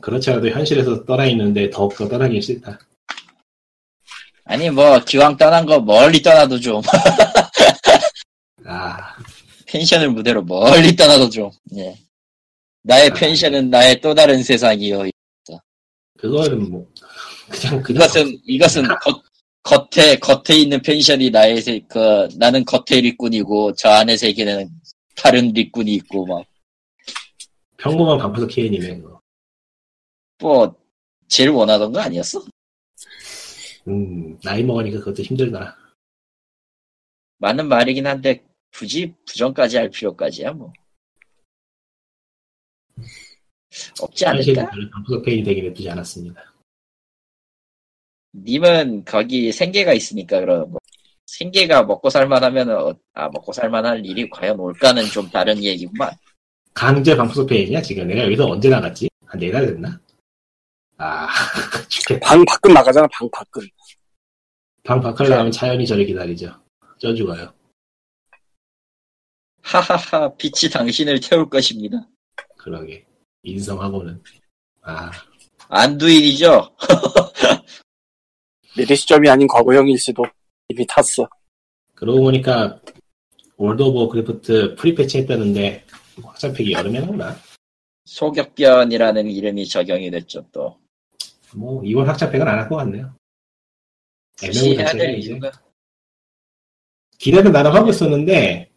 그렇지 않아도 현실에서 떠나 있는데 더욱더 떠나기 싫다. 아니 뭐 기왕 떠난 거 멀리 떠나도 좀 아, 펜션을 무대로 멀리 떠나도 좀 예. 나의 아. 펜션은 나의 또 다른 세상이요. 그거는 뭐 그냥 그냥 이것은 이것은 겉, 겉에 겉에 있는 펜션이 나의 세, 그 나는 겉에 리꾼이고 저 안의 세계는 다른 리꾼이 있고 막 평범한 방구석 케인이네. 그거. 뭐 제일 원하던 거 아니었어? 음, 나이 먹으니까 그것도 힘들다. 맞는 말이긴 한데 굳이 부정까지 할 필요까지야 뭐 없지 않을까? 케인이 되게 냅두지 않았습니다. 님은 거기 생계가 있으니까 그런 거 생계가 먹고 살만하면 어, 아 먹고 살만할 일이 과연 올까는 좀 다른 얘기구만. 강제 페인이야 지금 내가 여기서 언제 나갔지? 한 네달 됐나? 아, 죽겠다. 방 밖은 나가잖아 방 밖은 방 밖을 나가면 자연이 저를 기다리죠. 쪄 죽어요. 하하하 빛이 당신을 태울 것입니다. 그러게. 인성하고는. 아, 미래 시점이 아닌 과거형일 수도 이미 탔어 그러고 보니까 World of Craft pre patch 했다는데 확장팩이 여름에 나오나? 소격변이라는 이름이 적용이 됐죠 또. 뭐 이번 확장팩은 안 할 것 같네요. 해야 자체가 이제 기대는 나름 하고 있었는데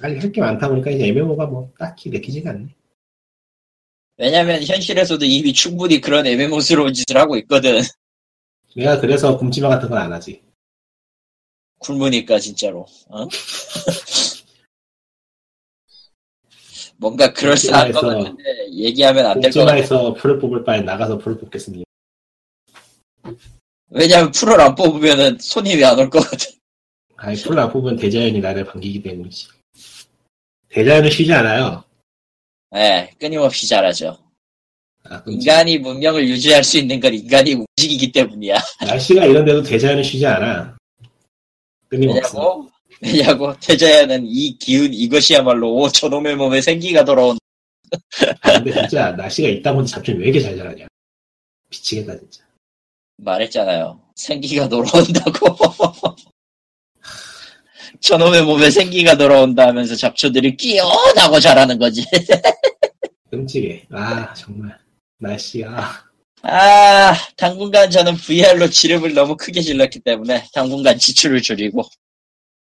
할게 많다 보니까 이제 MMO가 뭐 딱히 내키지가 않네. 왜냐면 현실에서도 이미 충분히 그런 애매모스러운 짓을 하고 있거든. 내가 그래서 굶지마 같은 건 안 하지. 굶으니까 진짜로. 어? 뭔가 그럴싸한 것 같은데 얘기하면 안 될 것 같아. 굶지마에서 풀을 뽑을 바에 나가서 풀을 뽑겠습니다. 왜냐면 풀을 안 뽑으면은 손님이 안 올 것 같아. 아니 안 뽑으면 대자연이 나를 반기기 때문이지. 대자연은 쉬지 않아요. 예, 끊임없이 잘하죠. 아, 인간이 문명을 유지할 수 있는 건 인간이 움직이기 때문이야. 날씨가 이런데도 대자연은 쉬지 않아. 끊임없어. 왜냐고? 왜냐고? 태자야는 이 기운, 이것이야말로 오, 저놈의 몸에 생기가 돌아온. 아, 근데 진짜 날씨가 있다 보니 잡초는 왜 이렇게 잘 자라냐. 미치겠다 진짜. 말했잖아요. 생기가 돌아온다고. 저놈의 몸에 생기가 돌아온다 하면서 잡초들이 끼어나고 자라는 거지. 끔찍해. 아 정말 날씨가 아, 당분간 저는 VR로 지름을 너무 크게 질렀기 때문에 당분간 지출을 줄이고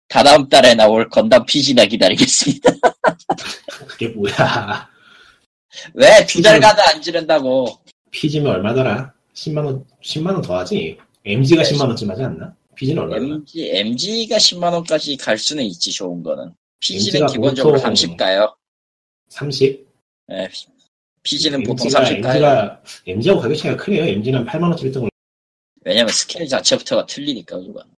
다다음 달에 나올 건담 PG나 기다리겠습니다. 그게 뭐야. 왜 두 달 가도 안 지른다고? PG면 얼마더라? 10만 원 10만 원 더 하지. MG가 10만 원쯤 하지 않나? PG는 얼마나? MG, MG가 10만원까지 갈 수는 있지, 좋은 거는. PG는 기본적으로 보통 30 가요. 30? 예, PG는 보통 MG가, 30 가요. MG가 MG하고 가격 차이가 크네요. MG는 한 8만 원짜리 등을 왜냐면 스케일 자체부터가 틀리니까, 그건.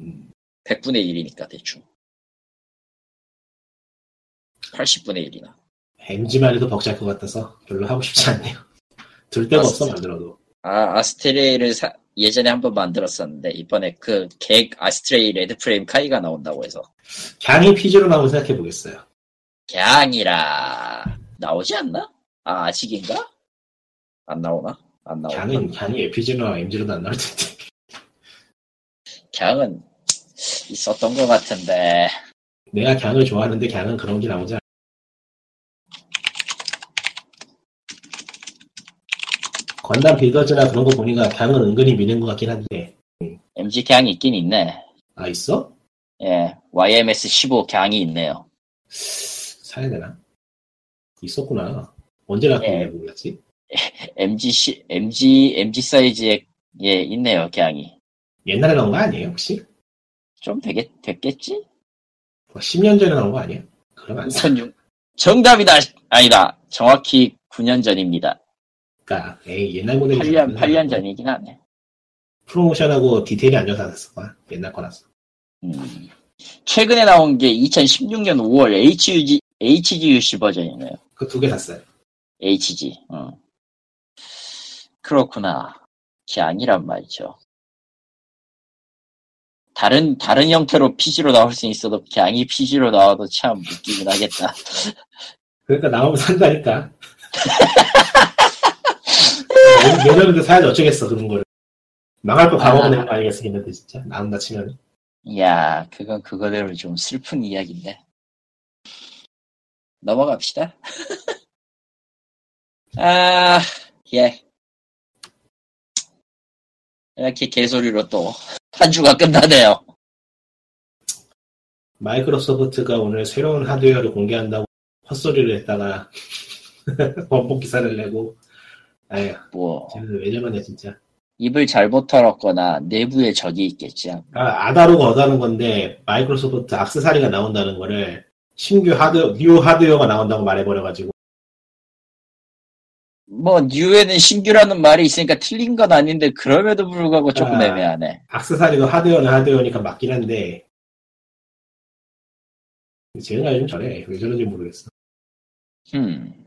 음, 100분의 1이니까, 대충. 80분의 1이나. MG만 해도 벅찰 것 같아서 별로 하고 싶지 않네요. 둘 데가 아, 없어. 만들어도. 아, 아스트레이를 사- 예전에 한 번 만들었었는데, 이번에 그, 개, 아스트레이 레드 프레임 카이가 나온다고 해서. 강이 피지로 나오면 생각해 보겠어요. 갱이라, 나오지 않나? 아, 아직인가? 안 나오나? 안 나오나? 강은 강이 에피지나 MG로도 안 나올 텐데. 갱은 있었던 것 같은데, 내가 강을 좋아하는데 강은 그런 게 나오지 않아. 건담 빌더즈나 그런 거 보니까 강은 은근히 미는 것 같긴 한데. MG 갱이 있긴 있네. 아 있어? 예, YMS 15 갱이 있네요. 사야 되나? 있었구나. 언제 나왔길래 예. 몰랐지? MG, 시, MG, MG 사이즈에, 예, 있네요, 갱이. 옛날에 나온 거 아니에요 혹시? 좀 되겠, 됐겠지? 뭐 10년 전에 나온 거 아니에요? 그럼 안 사. 2006. 정답이다! 아니다. 정확히 9년 전입니다. 그러니까 에이 옛날 모델이 8년, 8년 전이긴 하네. 프로모션하고 디테일이 안 좋아서 안 거야. 옛날 거라서. 음. 최근에 나온 게 2016년 5월 HUG, HGUC 버전이네요. 그 두 개 샀어요. HG. 어. 그렇구나. 갱이란 말이죠. 다른, 다른 형태로 PG로 나올 수 있어도 갱이 PG로 나와도 참 웃기긴 하겠다. 그러니까 나오면 산다니까. 예전에도 사야지 어쩌겠어 그런 거를. 망할 거 아. 방어하는 거 걔네들 진짜. 나온다 치면. 이야, 그건 그거대로 좀 슬픈 이야기인데. 넘어갑시다. 아, 예. 이렇게 개소리로 또 한 주가 끝나네요. 마이크로소프트가 오늘 새로운 하드웨어를 공개한다고 헛소리를 했다가 번복 기사를 내고 아휴 뭐 쟤네들 왜 저러냐 진짜 입을 잘못 털었거나 내부에 적이 있겠지. 아, 아 다르고 어 다르다는 건데 마이크로소프트 악세사리가 나온다는 거를 신규 하드 new 하드웨어가 나온다고 말해버려가지고 뭐 new에는 신규라는 말이 있으니까 틀린 건 아닌데 그럼에도 불구하고 조금 아. 애매하네. 악세사리도 하드웨어는 하드웨어니까 맞긴 한데 쟤네가 요즘 저래 왜 저런지 모르겠어 음.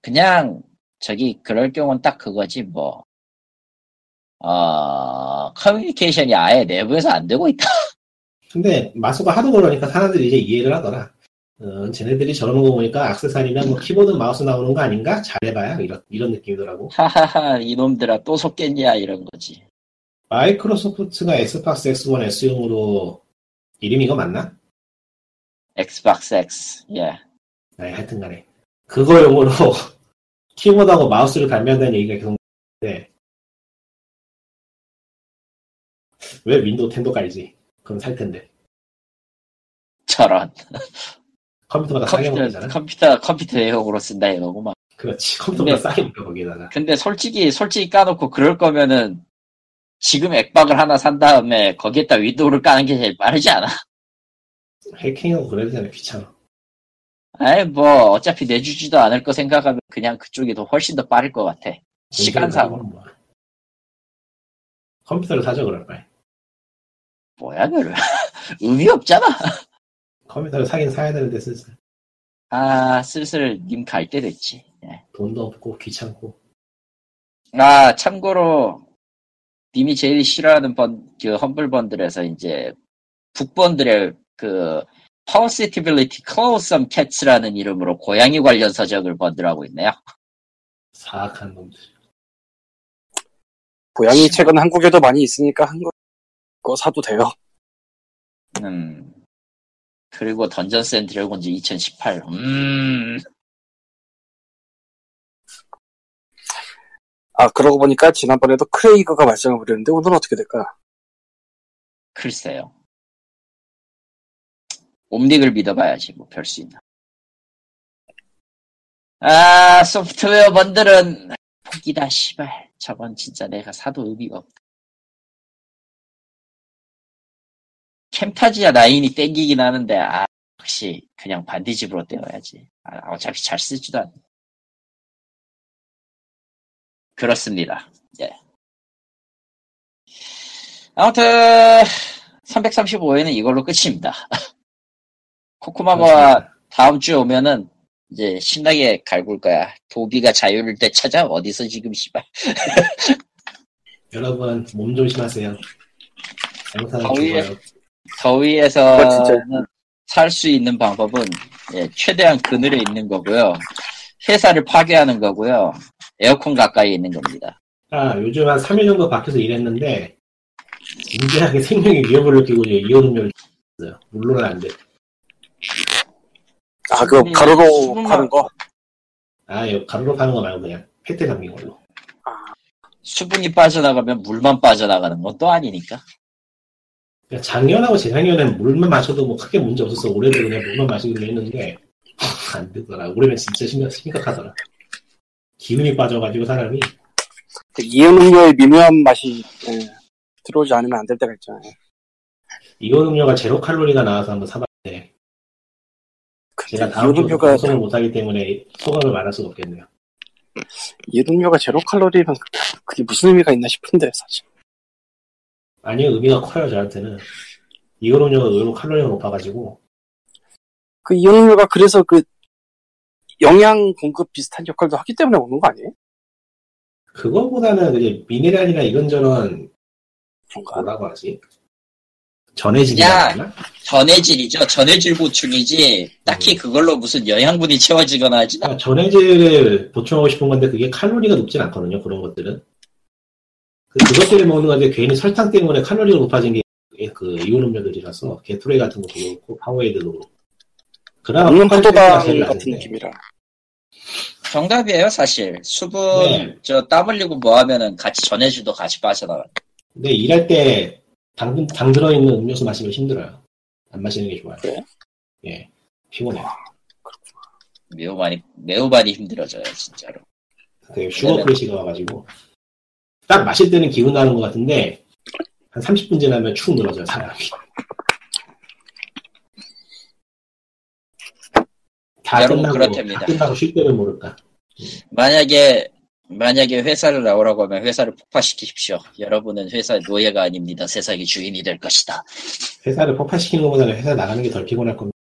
그냥 저기 그럴 경우는 딱 그거지 뭐. 어, 커뮤니케이션이 아예 내부에서 안 되고 있다. 근데 마소가 하도 그러니까 사람들이 이제 이해를 하더라 어, 쟤네들이 저러는 거 보니까 악세사리나 뭐 키보드 마우스 나오는 거 아닌가? 잘해봐야 이런, 이런 느낌이더라고 하하하 이놈들아 또 속겠냐 이런 거지. 마이크로소프트가 엑스박스 X1 S용으로 이름이 이거 맞나? 엑스박스 X. 예. 네, 하여튼 간에. 그거 용으로 키보드하고 마우스를 발매한다는 얘기가 계속 나오는데 왜 윈도우 10도 깔지? 그럼 살 텐데. 저런. 컴퓨터보다 싸게 컴퓨터, 먹잖아. 컴퓨터, 컴퓨터 외형으로 쓴다 이거구만. 그렇지. 컴퓨터보다 근데- 싸게 먹어, 거기다가. 근데 솔직히, 솔직히 까놓고 그럴 거면은 지금 액박을 하나 산 다음에 거기에다 윈도우를 까는 게 제일 빠르지 않아? 해킹하고 그래야 되잖아. 귀찮아. 아이, 뭐, 어차피 내주지도 않을 거 생각하면 그냥 그쪽이 더 훨씬 더 빠를 것 같아. 시간상으로. 뭐. 컴퓨터를 사죠, 그럴 바에. 뭐야, 그래. 의미 없잖아. 컴퓨터를 사긴 사야 되는데 슬슬. 아, 슬슬 님 갈 때 됐지. 예. 돈도 없고 귀찮고. 아, 참고로, 님이 제일 싫어하는 번, 그, 험블 번들에서 이제, Book Bundle의 그, Pawsitively Clawsome Cats라는 이름으로 고양이 관련 서적을 번들하고 있네요. 사악한 놈들. 고양이 책은 한국에도 많이 있으니까 한국 거 사도 돼요. 음. 그리고 Dungeons & Dragons 2018. 음. 아 그러고 보니까 지난번에도 크레이그가 발생을 부렸는데 오늘은 어떻게 될까? 글쎄요. 옴닉을 믿어봐야지, 뭐, 별 수 있나. 아, 소프트웨어 번들은, 포기다, 씨발. 저건 진짜 내가 사도 의미가 없다. 캠타지아 9이 땡기긴 하는데, 아, 역시, 그냥 반디집으로 떼어야지. 아, 어차피 잘 쓰지도 않네. 그렇습니다. 예. 아무튼, 335회는 이걸로 끝입니다. 코코마가 다음 주에 오면은 이제 신나게 갈굴 거야. 도비가 자유를 되찾아 어디서 지금 씨발. 여러분, 몸 조심하세요. 더위에- 죽어요. 어, 더위에서는 진짜. 살수 있는 방법은 예, 최대한 그늘에 있는 거고요. 회사를 파괴하는 거고요. 에어컨 가까이 있는 겁니다. 아, 요즘 한 3일 정도 밖에서 일했는데, 진지하게 생명의 위협을 느끼고 이제 이온음료를 줬어요. 물론은 안 돼. 아그 가로로 파는 거. 아, 이거 가루로 파는 거 말고 그냥 팩트 담긴 걸로. 수분이 빠져나가면 물만 빠져나가는 건또 아니니까. 그러니까 작년하고 재작년엔 물만 마셔도 뭐 크게 문제 없었어. 올해도 그냥 물만 마시기로 했는데, 안 되더라. 올해는 진짜 심각, 심각하더라. 기운이 빠져가지고 사람이, 그 이온 음료의 미묘한 맛이 예, 들어오지 않으면 안 될 때가 있잖아요. 이온 음료가 제로 칼로리가 나와서 한번 사봤는데, 제가 다음 주 방송을 못하기 때문에 소감을 말할 수가 없겠네요. 이온음료가 제로 칼로리면 그게 무슨 의미가 있나 싶은데 사실. 아니요, 의미가 커요, 저한테는. 이온음료가 의외로 칼로리가 높아가지고, 그 이온음료가 그래서 그 영양 공급 비슷한 역할도 하기 때문에 오는 거 아니에요? 그거보다는 이제 미네랄이나 이런저런, 그런가? 뭐라고 하지? 전해질이라고 야. 하나? 전해질이죠. 전해질 보충이지. 딱히 그걸로 무슨 영양분이 채워지거나 않아. 그러니까 전해질을 보충하고 싶은 건데 그게 칼로리가 높진 않거든요. 그런 것들은. 그- 그것 때문에 먹는 건데 괜히 설탕 때문에 칼로리가 높아진 게 그 이온 음료들이라서 게토레이 같은 것도 그렇고 파워에이드도 그렇고. 그나마 포카리스가 포도당 같은. 느낌이라. 정답이에요, 사실. 수분, 네. 저땀 흘리고 뭐 하면은 같이 전해질도 같이 빠져나가. 근데 일할 때 당, 당 들어있는 음료수 마시면 힘들어요. 안 마시는 게 좋아요. 그래요? 예. 피곤해. 매우 많이, 매우 많이 힘들어져요, 진짜로. 그 sugar crash가 와가지고 딱 마실 때는 기분 나는 것 같은데 한 30분 지나면 축 늘어져요 사람이 다 끝나고 그렇답니다. 다 끝나고 쉴 때는 모를까 만약에, 만약에 회사를 나오라고 하면 회사를 폭파시키십시오. 여러분은 회사의 노예가 아닙니다. 세상의 주인이 될 것이다. 회사를 폭파시키는 것보다는 회사 나가는 게 덜 피곤할 겁니다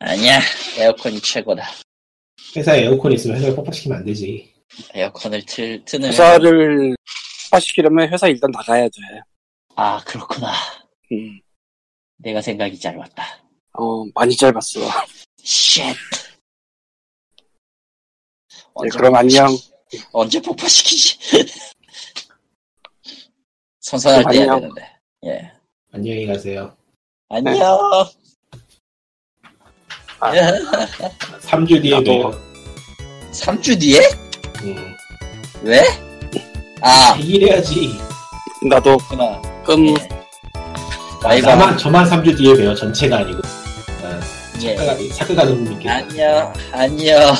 아니야, 에어컨이 최고다. 회사에 에어컨이 있으면 회사를 폭파시키면 안 되지 에어컨을 틀, 트는. 회사를 폭파시키려면 회사 일단 나가야 돼. 아, 그렇구나. 음. 내가 생각이 짧았다. 어, 많이 짧았어. Shit. 네, 그럼 안녕. 언제 폭파시키지? 선선할 때 해야 안녕. 되는데. 예. 안녕히 가세요. 안녕. 아. 3주 뒤에 봬요. 3주 뒤에? 음. 왜? 아, 이래야지. 나도 그렇구나. 끔 예. 와이번. 나만, 저만 3주 뒤에 봬요. 전체가 아니고. 아, 예. 착각하는 분께 안녕, 안녕.